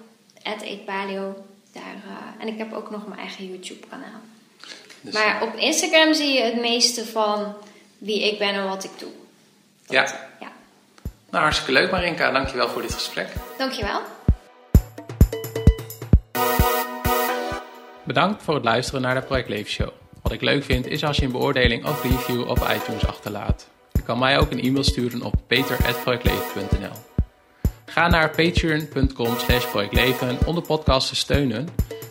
Eetpaleo. Daar, uh, en ik heb ook nog mijn eigen YouTube kanaal. Dus maar op Instagram zie je het meeste van wie ik ben en wat ik doe. ja. ja. Nou, hartstikke leuk Marinka. Dankjewel voor dit gesprek. Dankjewel. Bedankt voor het luisteren naar de Project Leven Show. Wat ik leuk vind is als je een beoordeling of review op iTunes achterlaat. Je kan mij ook een e-mail sturen op peter.projectleven.nl Ga naar patreon.com slash projectleven om de podcast te steunen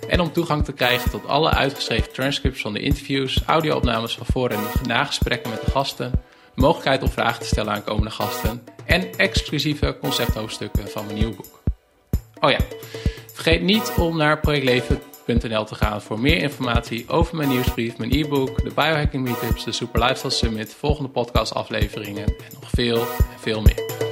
en om toegang te krijgen tot alle uitgeschreven transcripts van de interviews, audio-opnames van voor- en nagesprekken met de gasten, de mogelijkheid om vragen te stellen aan komende gasten en exclusieve concepthoofdstukken van mijn nieuw boek. Oh ja, vergeet niet om naar projectleven.nl te gaan voor meer informatie over mijn nieuwsbrief, mijn e-book, de biohacking meetups, de Super Lifestyle Summit, volgende podcastafleveringen en nog veel en veel meer.